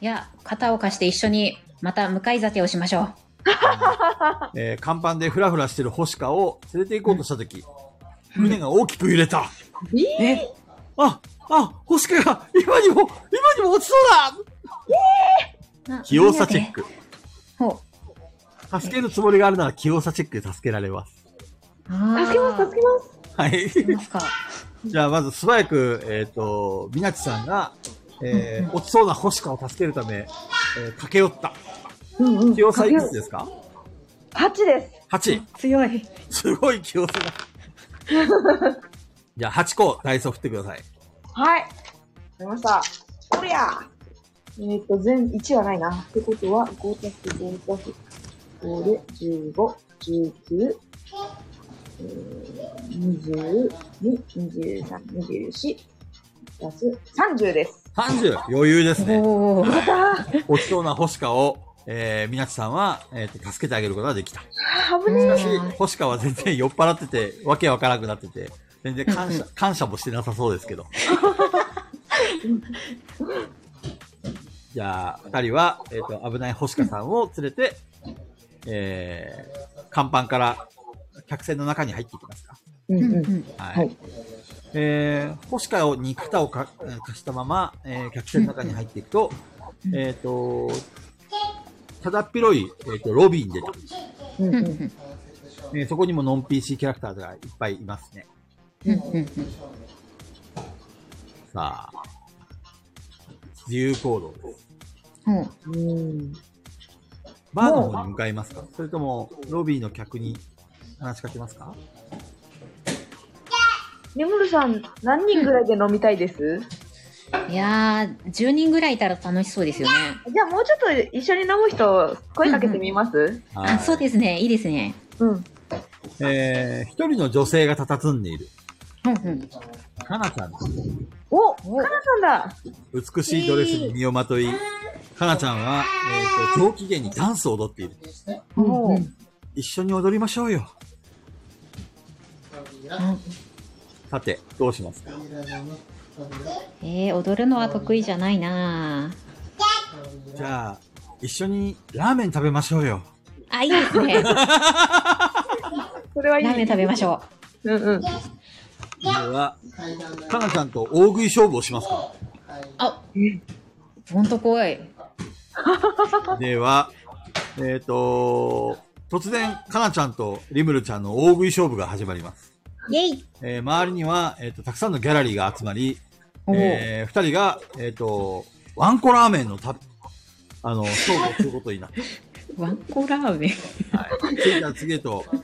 いや、肩を貸して一緒にまた向かい酒をしましょう。えー、甲板でフラフラしている星川を連れて行こうとしたとき、船が大きく揺れた。え？あ、あ、星川が今にも、今にも落ちそうだ器用さチェッ。ク。ほ助けるつもりがあるなら器用さチェックで助けられます。助けます、助けます。はい。じゃあ、まず素早く、えっ、と、みなちさんが、えー落ちそうな星川を助けるため、えー駆け寄った。うんうん。いくつですか？8です。?8。強い。すごい器用さが。じゃあ、8個、ダイソー振ってください。はい。わかりました。おりゃえっ、と、全、1はないな。ってことは、5たす5たす5で15、19、えー、22、23、24、プラス30です。30、余裕ですね。おー。あ落ちそうな星川を、えー、みなちさんは、えーと、助けてあげることができた。しー、危ねかし、星川は全然酔っ払ってて、わけわからなくなってて、全然感うん謝、感謝もしてなさそうですけど。じゃあ、二人は、えっ、と、危ない星川さんを連れて、えー、甲板から客船の中に入っていきますか。え。うんうん。うんはい。はいえー、星川に肩をかえー貸したまま、えー、客船の中に入っていくと、うんえっ、と、ただっ広い、えー、とロビーに出てくる、うん。うん。うん。うん。えーそこにもノン PC キャラクターがいっぱいいますね。うん。うん。さあ、自由行動です。うん。うん。バーの方に向かいますか？それとも、ロビーの客に話しかけますか？ねむるさん、何人ぐらいで飲みたいです、いやー、10人ぐらいいたら楽しそうですよね。じゃあもうちょっと一緒に飲む人、声かけてみます、あ、そうですね。いいですね。うん、えー、一人の女性が佇んでいる。うんうん。かなちゃんです。おおかなさんだ美しいドレスに身をまとい、かなちゃんは、えー、と上機嫌にダンスを踊っている。おうんうん一緒に踊りましょうよ。さて、どうしますか？えー、踊るのは得意じゃないなじゃあ、一緒にラーメン食べましょうよ。あ、いいですね。ラそれはいい。ーメン食べましょうんうん。では、かなちゃんと大食い勝負をしますかう。あ、ほんと怖い。では、えっ、と、突然、かなちゃんとリムルちゃんの大食い勝負が始まります。えー周りには、えっ、と、たくさんのギャラリーが集まり、えー二人が、えっ、と、ワンコラーメンのた、あの、勝負をすることになった。ワンコラーメン。はい。次から次へと。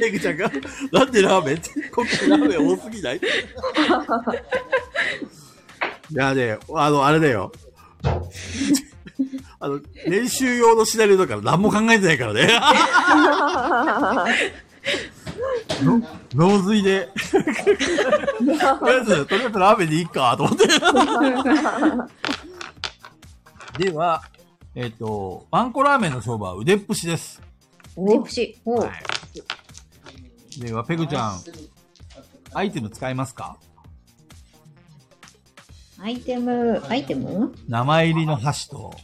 ペグちゃんが、なんでラーメンって、今回ラーメン多すぎない？いやね、あの、あれだよ。あの、練習用のシナリオだから何も考えてないからね。の脳髄で。とりあえず、とりあえずラーメンでいいか、と思って。では、えっ、と、ワンコラーメンの勝負は腕っぷしです。おいしい。おはい。では、ペグちゃん、アイテム使いますか？アイテム、アイテム？名前入りの箸と、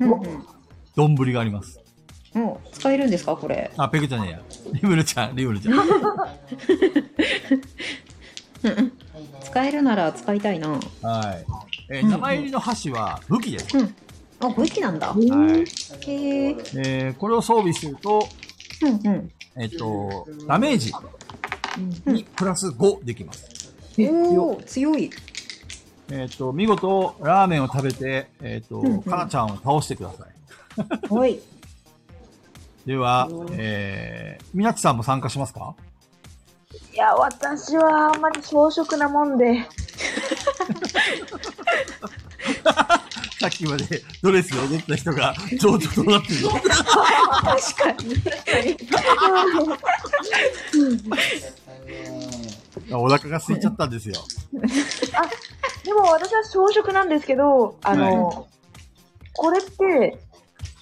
うんうん。丼があります。お使えるんですかこれ？あ、ペグちゃんねえや。リムルちゃん、リムルちゃん。使えるなら使いたいな。はい。えー名前入りの箸は武器です。うん。あ、武器なんだ。はい。へえ。えーこれを装備すると、うんうん。えっ、と、ダメージにプラス5できます。おお強い。えっ、と、見事、ラーメンを食べて、えっ、と、んうんかなちゃんを倒してください。おい。では、えー、みなちさんも参加しますか？いや、私はあんまり小食なもんで。さっきまでドレスで踊った人が、情緒どうなってるの 確かに。お腹が空いちゃったんですよ。でも私は小食なんですけど、あの、これって、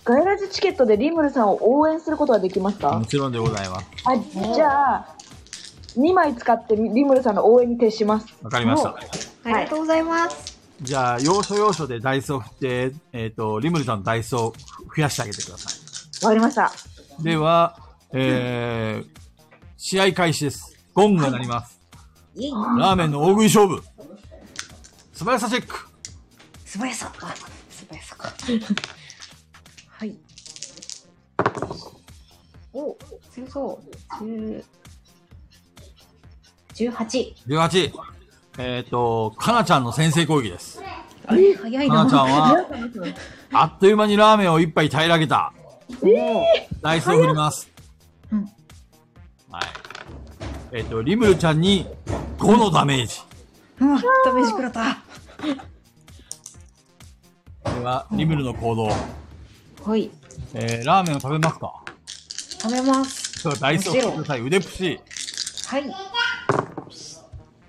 ガイラジチケットでリムルさんを応援することはできますか？もちろんでございます。あ、じゃあ、2枚使ってリムルさんの応援に徹します。わかりました。ありがとうございます。じゃあ、要所要所でダイスを振って、えっ、と、リムルさんのダイスを増やしてあげてくださわかりました。い。では、えー、試合開始です。ゴングが鳴ります。ラーメンの大食い勝負。素早さチェック。素早さ。あ、素早さか。はい。お、強そう。十、十八。18。えっ、と、かなちゃんの先制攻撃です。あれ早いな。かなちゃんは、あっという間にラーメンを一杯平らげた。ダイスを振ります。うんはい。えっ、と、リムルちゃんに5のダメージ。うん、ダメージ食らった。では、リムルの行動。はい。えー、ラーメンを食べますか？食べます。そう、ダイスを振ってください。腕プシ。はい。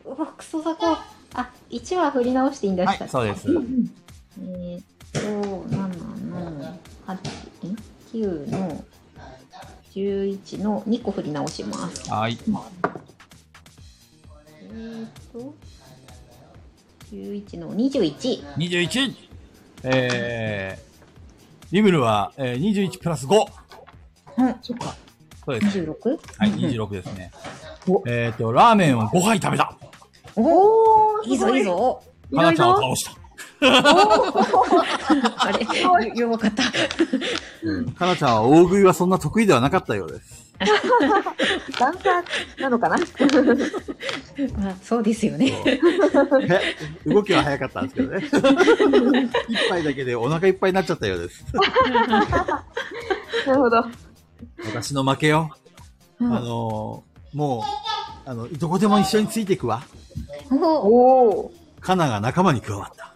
うわ、クソザコ。あ、1は振り直していいんだはいしたっ、けそうです。えーっと、7の8、ん ?9 の11の2個振り直します。はい。えーっと、11の21。21! えー、リムルは、えー、21プラス 5! うん、そっか。そうです。26? はい、26ですねお。えっ、と、ラーメンを5杯食べたおー、いいぞいいぞ。かなちゃんをい倒した。あれ、よ弱かった。かなちゃんは大食いはそんな得意ではなかったようです。ダンサーなのかなまあ、そうですよね。へ動きは早かったんですけどね。一杯だけでお腹いっぱいになっちゃったようです。なるほど。私の負けよ。あのーもう、あの、どこでも一緒についていくわ。おおー。カナが仲間に加わった。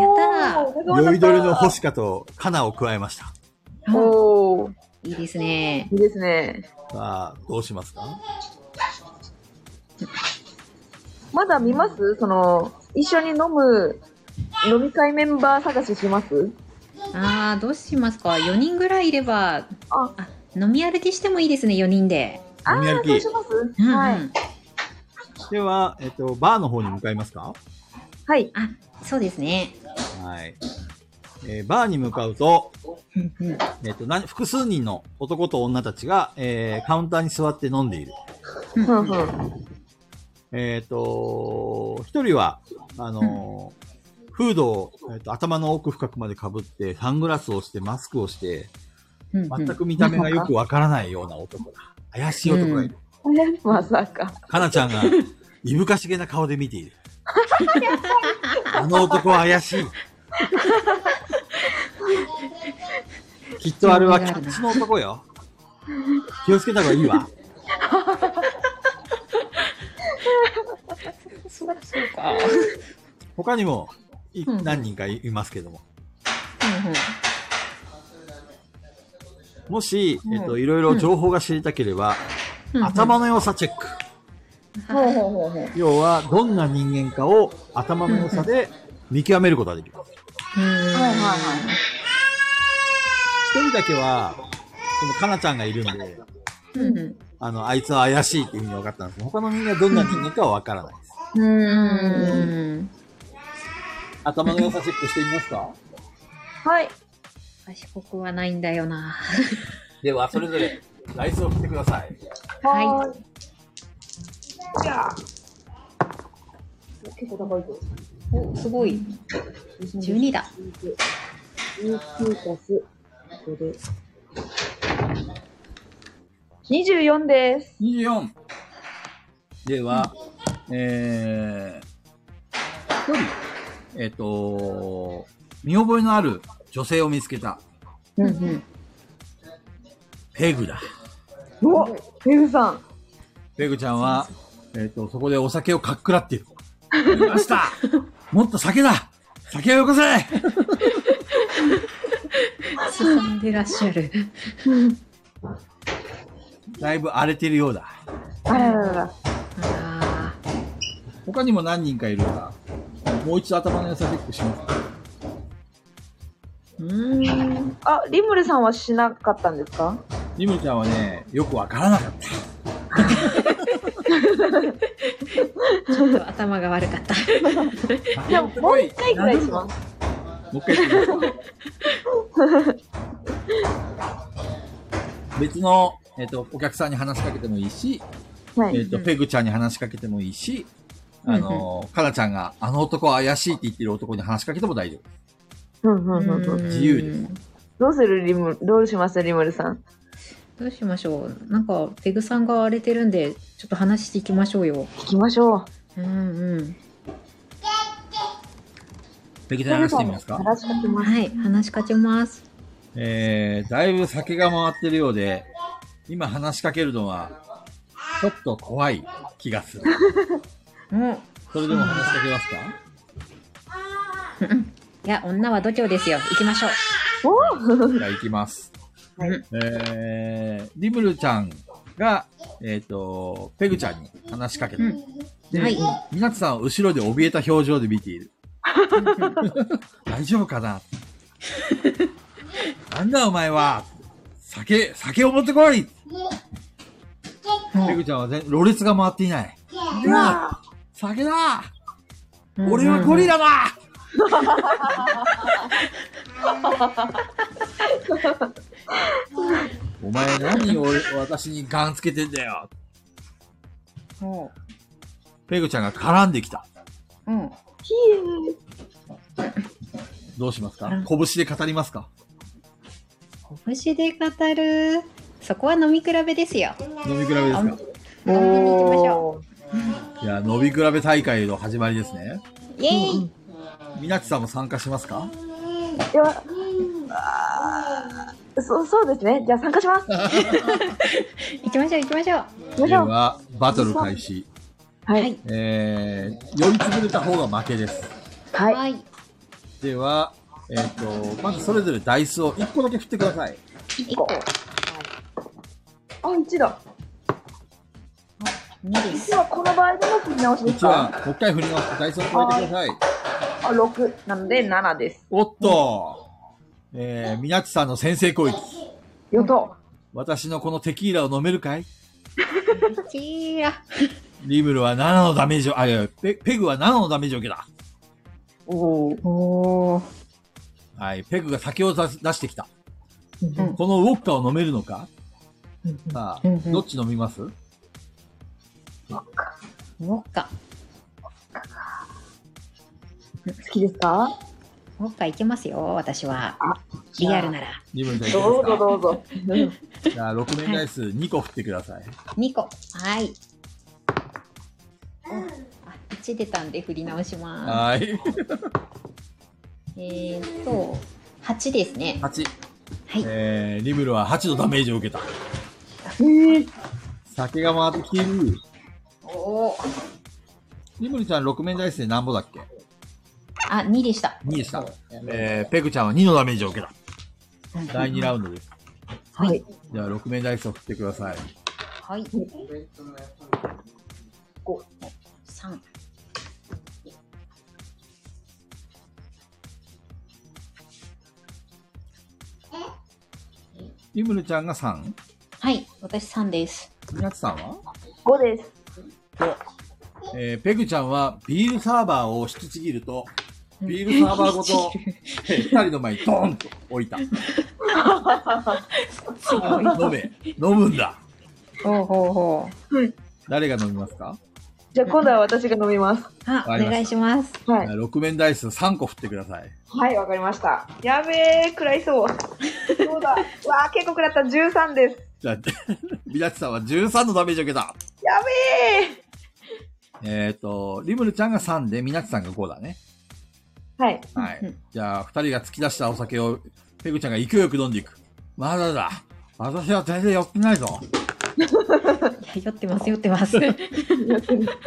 やった酔いどれの星香とカナを加えました。おー。いいですね。いいですね。さあ、どうしますか？まだ見ます？その、一緒に飲む飲み会メンバー探しします？ああ、どうしますか ?4 人ぐらいいれば、あ、あ、飲み歩きしてもいいですね、4人で。あー、飲み歩きそうします？うんうんはい。では、えっと、バーの方に向かいますか？はい。あ、そうですね。はい。えーバーに向かうと、えっと、何複数人の男と女たちが、えーカウンターに座って飲んでいる。うんふんふん。えっ、と、一人は、あのーフードを、えーと頭の奥深くまで被って、サングラスをして、マスクをして、全く見た目がよくわからないような男だ。怪しい男がいる。え まさか。かなちゃんが、いぶかしげな顔で見ている。あの男は怪しい。きっとあれはキャッチの男よ。気をつけた方がいいわ。そうそうか。他にも、いうん何人かいますけども。もし、えっと、いろいろ情報が知りたければ、頭の良さチェック。要は、どんな人間かを頭の良さで見極めることができます。うん。はいはいはい。一人だけは、そのかなちゃんがいるんで、うんうんあの、あいつは怪しいっていうふうに分かったんです他の人間はどんな人間かは分からないです。うーん。うん。頭の良さチェックしてみますか？はい。賢くはないんだよな。では、それぞれ、ライスを振ってください。はい。じゃあ。結構高いぞ。お、すごい。12だ。19たす、ここで。24です。24。では、えー、一人、えっ、と、見覚えのある女性を見つけた。うんうん。ペグだ。おペグさん。ペグちゃんは、えっ、と、そこでお酒をかっくらっている。いました もっと酒だ酒をよこせ進んでらっしゃる。だいぶ荒れてるようだ。あららら他にも何人かいるから、もう一度頭の良さチェックします。うーん。あ、リムルさんはしなかったんですか？リムルちゃんはね、よくわからなかった。ちょっと頭が悪かった。じゃあ、もう一回ぐらいします。もう一回別の、えっ、と、お客さんに話しかけてもいいし、はい。えっ、と、ペグちゃんに話しかけてもいいし、あの、かなちゃんが、あの男は怪しいって言ってる男に話しかけても大丈夫。うんうんうんうん。自由ですどうするリム、どうしますリムルさん？どうしましょう。なんか、ペグさんが荒れてるんで、ちょっと話していきましょうよ。聞きましょう。うんうん。ペグちゃん話してみますか？話しかけます。はい、話しかけます。えー、だいぶ酒が回ってるようで、今話しかけるのは、ちょっと怖い気がする。うん。それでも話しかけますか？いや、女は度胸ですよ。行きましょう。おじゃあ行きます。はい。えー、リムルちゃんが、えっ、と、ペグちゃんに話しかけた。うん。で、はい。みなつさんは後ろで怯えた表情で見ている。大丈夫かな？なんだお前は？酒、酒を持ってこい！ペグちゃんは全ろれつが回っていない。うわ。酒だ！俺はゴリラだお前何を私にガンつけてんだよほペグちゃんが絡んできた。う。うん。どうしますか？うん拳で語りますか？拳で語る。そこは飲み比べですよ。飲み比べですか？飲みに行きましょいや、飲み比べ大会の始まりですね。イェイ、みなちさんも参加しますか？いや、あーそう、そうですね。じゃあ参加します。行行きましょう行きましょう。きましょう。では、バトル開始。ははいい。えー、酔いつぶれた方が負けです。はい。はい。では、えっ、と、まずそれぞれダイスを1個だけ振ってください。一個。あ、1だ。二です1。はこの場合でも振り直しです1はか、もう一回振ります。ダイスを加えてください。あ、6。なので7です。おっと、えー、みなちさんの先制攻撃。よと。私のこのテキーラを飲めるかい？チーラ。リムルは7のダメージを、あ、いやペ、ペグは7のダメージを受けた。おー。おー。はい、ペグが酒を出し出してきた。うんこのウォッカを飲めるのか？さあ、どっち飲みます？ウォッカ。好きですか？ウォッカいけますよ、私はあ。リアルなら。リムルちゃんどうぞどうぞ。じゃあ、6面ダイス2個振ってください。二個。はい。おあ、1出たんで振り直しまはい。す。えーと、8ですね。8。はい。えー、リムルは8のダメージを受けた。えー、酒が回ってきている。おーリムルちゃん6面ダイスで何ぼだっけ？あ、2でした。?2 でした。えー、ペグちゃんは2のダメージを受けた。第2ラウンドです。はい。じゃあ、6面ダイスを振ってください。はい。五3。リムルちゃんが 3? はい。私3です。みなつさんは？5です。と、えー、ペグちゃんはビールサーバーを引きちぎると、ビールサーバーごと、えー、二人の前にドーンと置いた。すごい。飲め。飲むんだ。ほうほうほう。誰が飲みますか？じゃあ今度は私が飲みます。あ、おわかりました願いします。はい。6面ダイス3個振ってください。はい、わかりました。やべえ、食らいそう。そうだ？わあ、結構食らった。13です。じゃあ、みなちさんは13のダメージを受けた。やべえ。えっ、と、リムルちゃんが3で、みなちさんが5だね。はい。はいうん。じゃあ、二人が突き出したお酒を、ペグちゃんが勢いよく飲んでいく。まだだ。私は全然酔ってないぞ。いや酔ってます、酔ってます。うん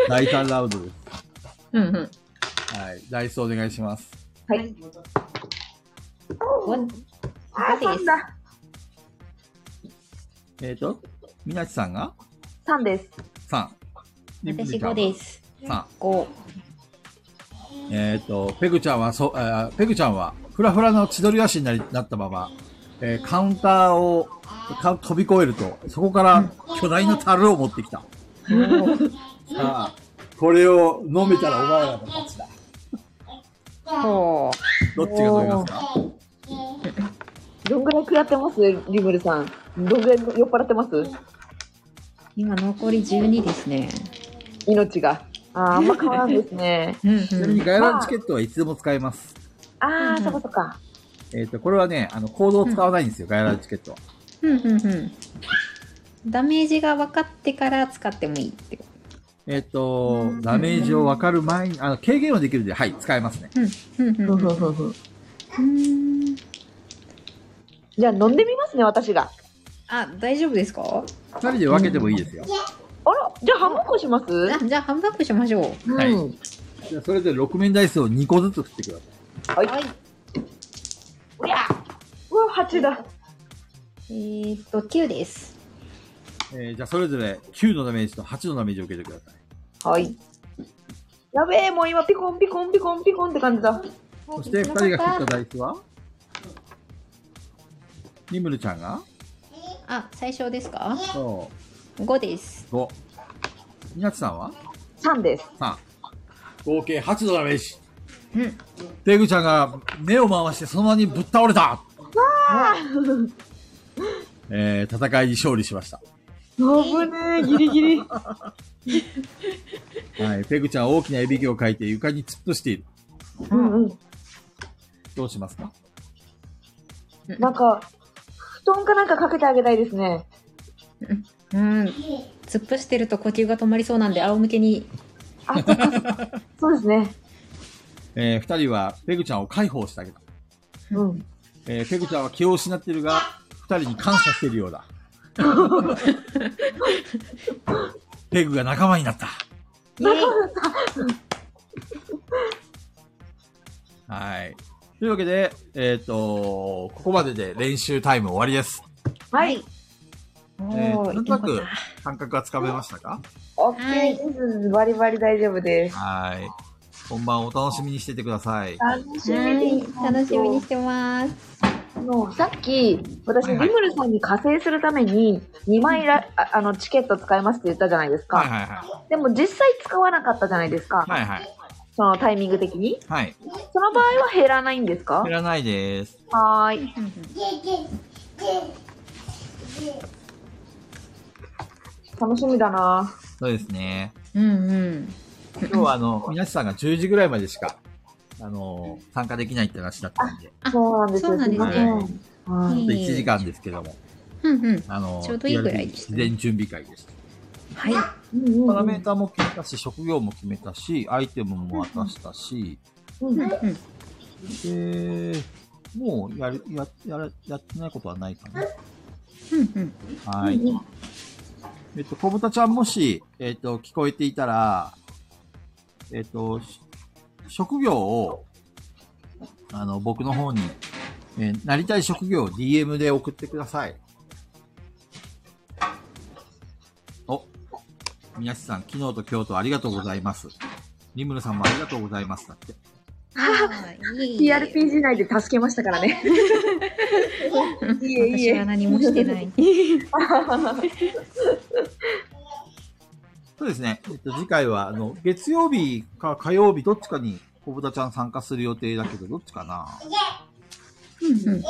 第3ラウンドです。うん。はい。ダイスお願いします。はい。おあ3だ。えっ、と、みなちさんが？3です。3。リムル私5ちゃんは？です。さ5。えっ、と、ペグちゃんは、そ、あペグちゃんは、フラフラの千鳥足になりなったまま、えーカウンターをか飛び越えると、そこから巨大な樽を持ってきた。さあ、これを飲めたらお前らの勝ちだ。ほどっちが飲みますか？どんぐらい食らってます？リムルさん。どんぐらい酔っ払ってます？今残り12ですね。命が。あーあんま変わらんですね。うんちなみにガイランチケットはいつでも使えます。ああ、うんそこそこか。えっ、と、これはね、あの、コードを使わないんですよ、ガイランチケットは。うんうんうん。ダメージが分かってから使ってもいいって。えっ、と、ダメージを分かる前に、あの、軽減はできるんで、はい、使えますね。うんうんうんうん。じゃあ飲んでみますね、私が。あ、大丈夫ですか？二人で分けてもいいですよ。あら、じゃあ半分こします？あ、じゃあハンバーグしましょう。はいうん。じゃあそれぞれ6面ダイスを2個ずつ振ってください。はい。うやうわ、8だ。えー、っと、9です。えーじゃあそれぞれ9のダメージと8のダメージを受けてください。はい。やべえ、もう今ピコンピコンピコンピコンって感じだ。そして2人が振ったダイスは？リムルちゃんが？あ、最初ですか？そ ?5 です。う、5。みなちさんは？3です。3。合計8のダメージ。うん。ペグちゃんが目を回してそのままにぶっ倒れたえー、戦いに勝利しました。危ねえ、ギリギリ。はい。ペグちゃんは大きな指毛を描いて床に突っ伏している。うんうん。どうしますか？なんか、布団かなんかかけてあげたいですね。うん。突っ伏してると呼吸が止まりそうなんで、仰向けに。あ、そ うですね。えー、二人はペグちゃんを解放してあげた。うん。えー、ペグちゃんは気を失っているが、二人に感謝しているようだ。ペグが仲間になった。はい。というわけで、えっ、と、ここまでで練習タイム終わりです。はい。おえー、ー、なんとなく感覚がつかめましたか？オッケーです。バリバリ大丈夫です。はい。本番お楽しみにしててください。楽しみたはいです。。楽しみにしてます。あの、さっき、私、はいはいリムルさんに加勢するために、2枚ら、ああの、チケット使いますって言ったじゃないですか。はいはいはでも、実際使わなかったじゃないですか。い。はいはい。そのタイミング的に。はい。その場合は減らないんですか？減らないです。はーい。楽しみだなそうですね。うんうん。今日はあの、みなしさんが10時ぐらいまでしか、あの、参加できないって話だったんで、あそうなんですよ。そうなんですねはいいいあと1時間ですけども、うんうん。あの、ちょうどいいぐらいでし事前準備会でした。はい。うんうんうんパラメーターも決めたし、職業も決めたし、アイテムも渡したし、うんうんうん。で、もうやる、や、やら、やってないことはないかな。うんうん。はい。えっと、小豚ちゃんもし、えっと、聞こえていたら、えっと、職業を、あの、僕の方に、えーなりたい職業を DM で送ってください。お、みなしさん、昨日と今日とありがとうございます。リムルさんもありがとうございます。だって。あいい TRPG 内で助けましたからね。いえいえ。私は何もしてない。そうですね。えっと、次回は、あの、月曜日か火曜日、どっちかに小豚ちゃん参加する予定だけど、どっちかな？うんうん。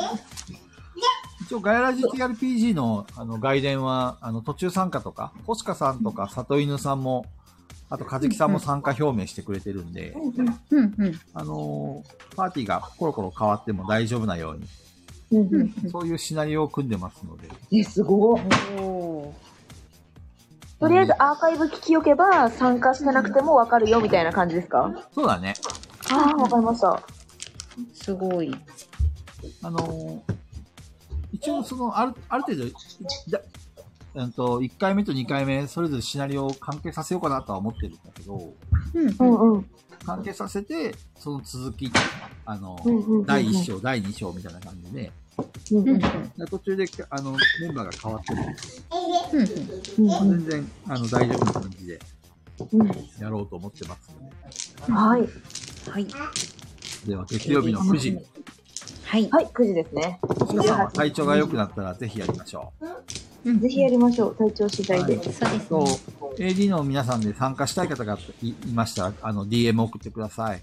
一応、ガヤラジ TRPG の、あの、外伝は、あの、途中参加とか、コシカさんとか、里犬さんも、あと、かじきさんも参加表明してくれてるんで。あのーパーティーがコロコロ変わっても大丈夫なように、うんうんうんそういうシナリオを組んでますので、え、すごい。とりあえずアーカイブ聞きおけば参加してなくてもわかるよみたいな感じですか？そうだね。ああ、わかりました。すごい。あのー一応、その、ある、ある程度、だうんと、1回目と2回目、それぞれシナリオを関係させようかなとは思ってるんだけど、うんううんん。うん。関係させて、その続き、あの、うんうんうん第1章、第2章みたいな感じで、うんうんうんで途中で、あの、メンバーが変わっても、うんうんうん全然、あの、大丈夫な感じで、うんやろうと思ってますので。はい。はい。では、月曜日の9時。はい。はい、9時ですね。星野さんは体調が良くなったらぜひやりましょう。ぜひやりましょう。体調次第で。そうですとね。、AD の皆さんで参加したい方がいいましたら、あの、DM 送ってください。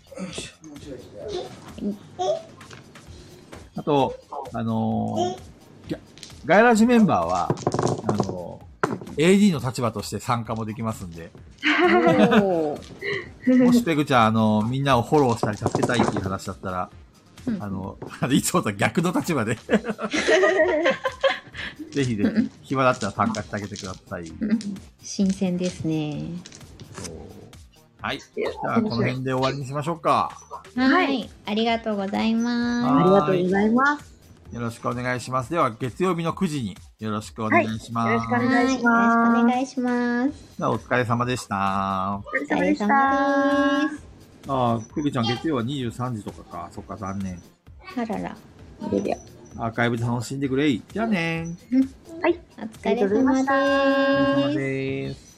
あと、あのーギャガイラジメンバーは、あのー AD の立場として参加もできますんで、もしペグちゃん、あのーみんなをフォローしたり助けたいっていう話だったら、うんあの、いつもと逆の立場で、ぜひぜひ、暇だったら参加してあげてください。新鮮ですね。はい。じゃあ、この辺で終わりにしましょうか。はい。ありがとうございます。ありがとうございます。よろしくお願いします。では、月曜日の9時によろしくお願いします。よろしくおはい願いしますよろしくお願いします。ではお疲れ様でした。お疲れ。様です。ああ、ペグちゃん月曜は23時とかか。そっか、残念。あらら。いやいやアーカイブで楽しんでくれい。じゃあねお疲れ様です。お疲れ様です。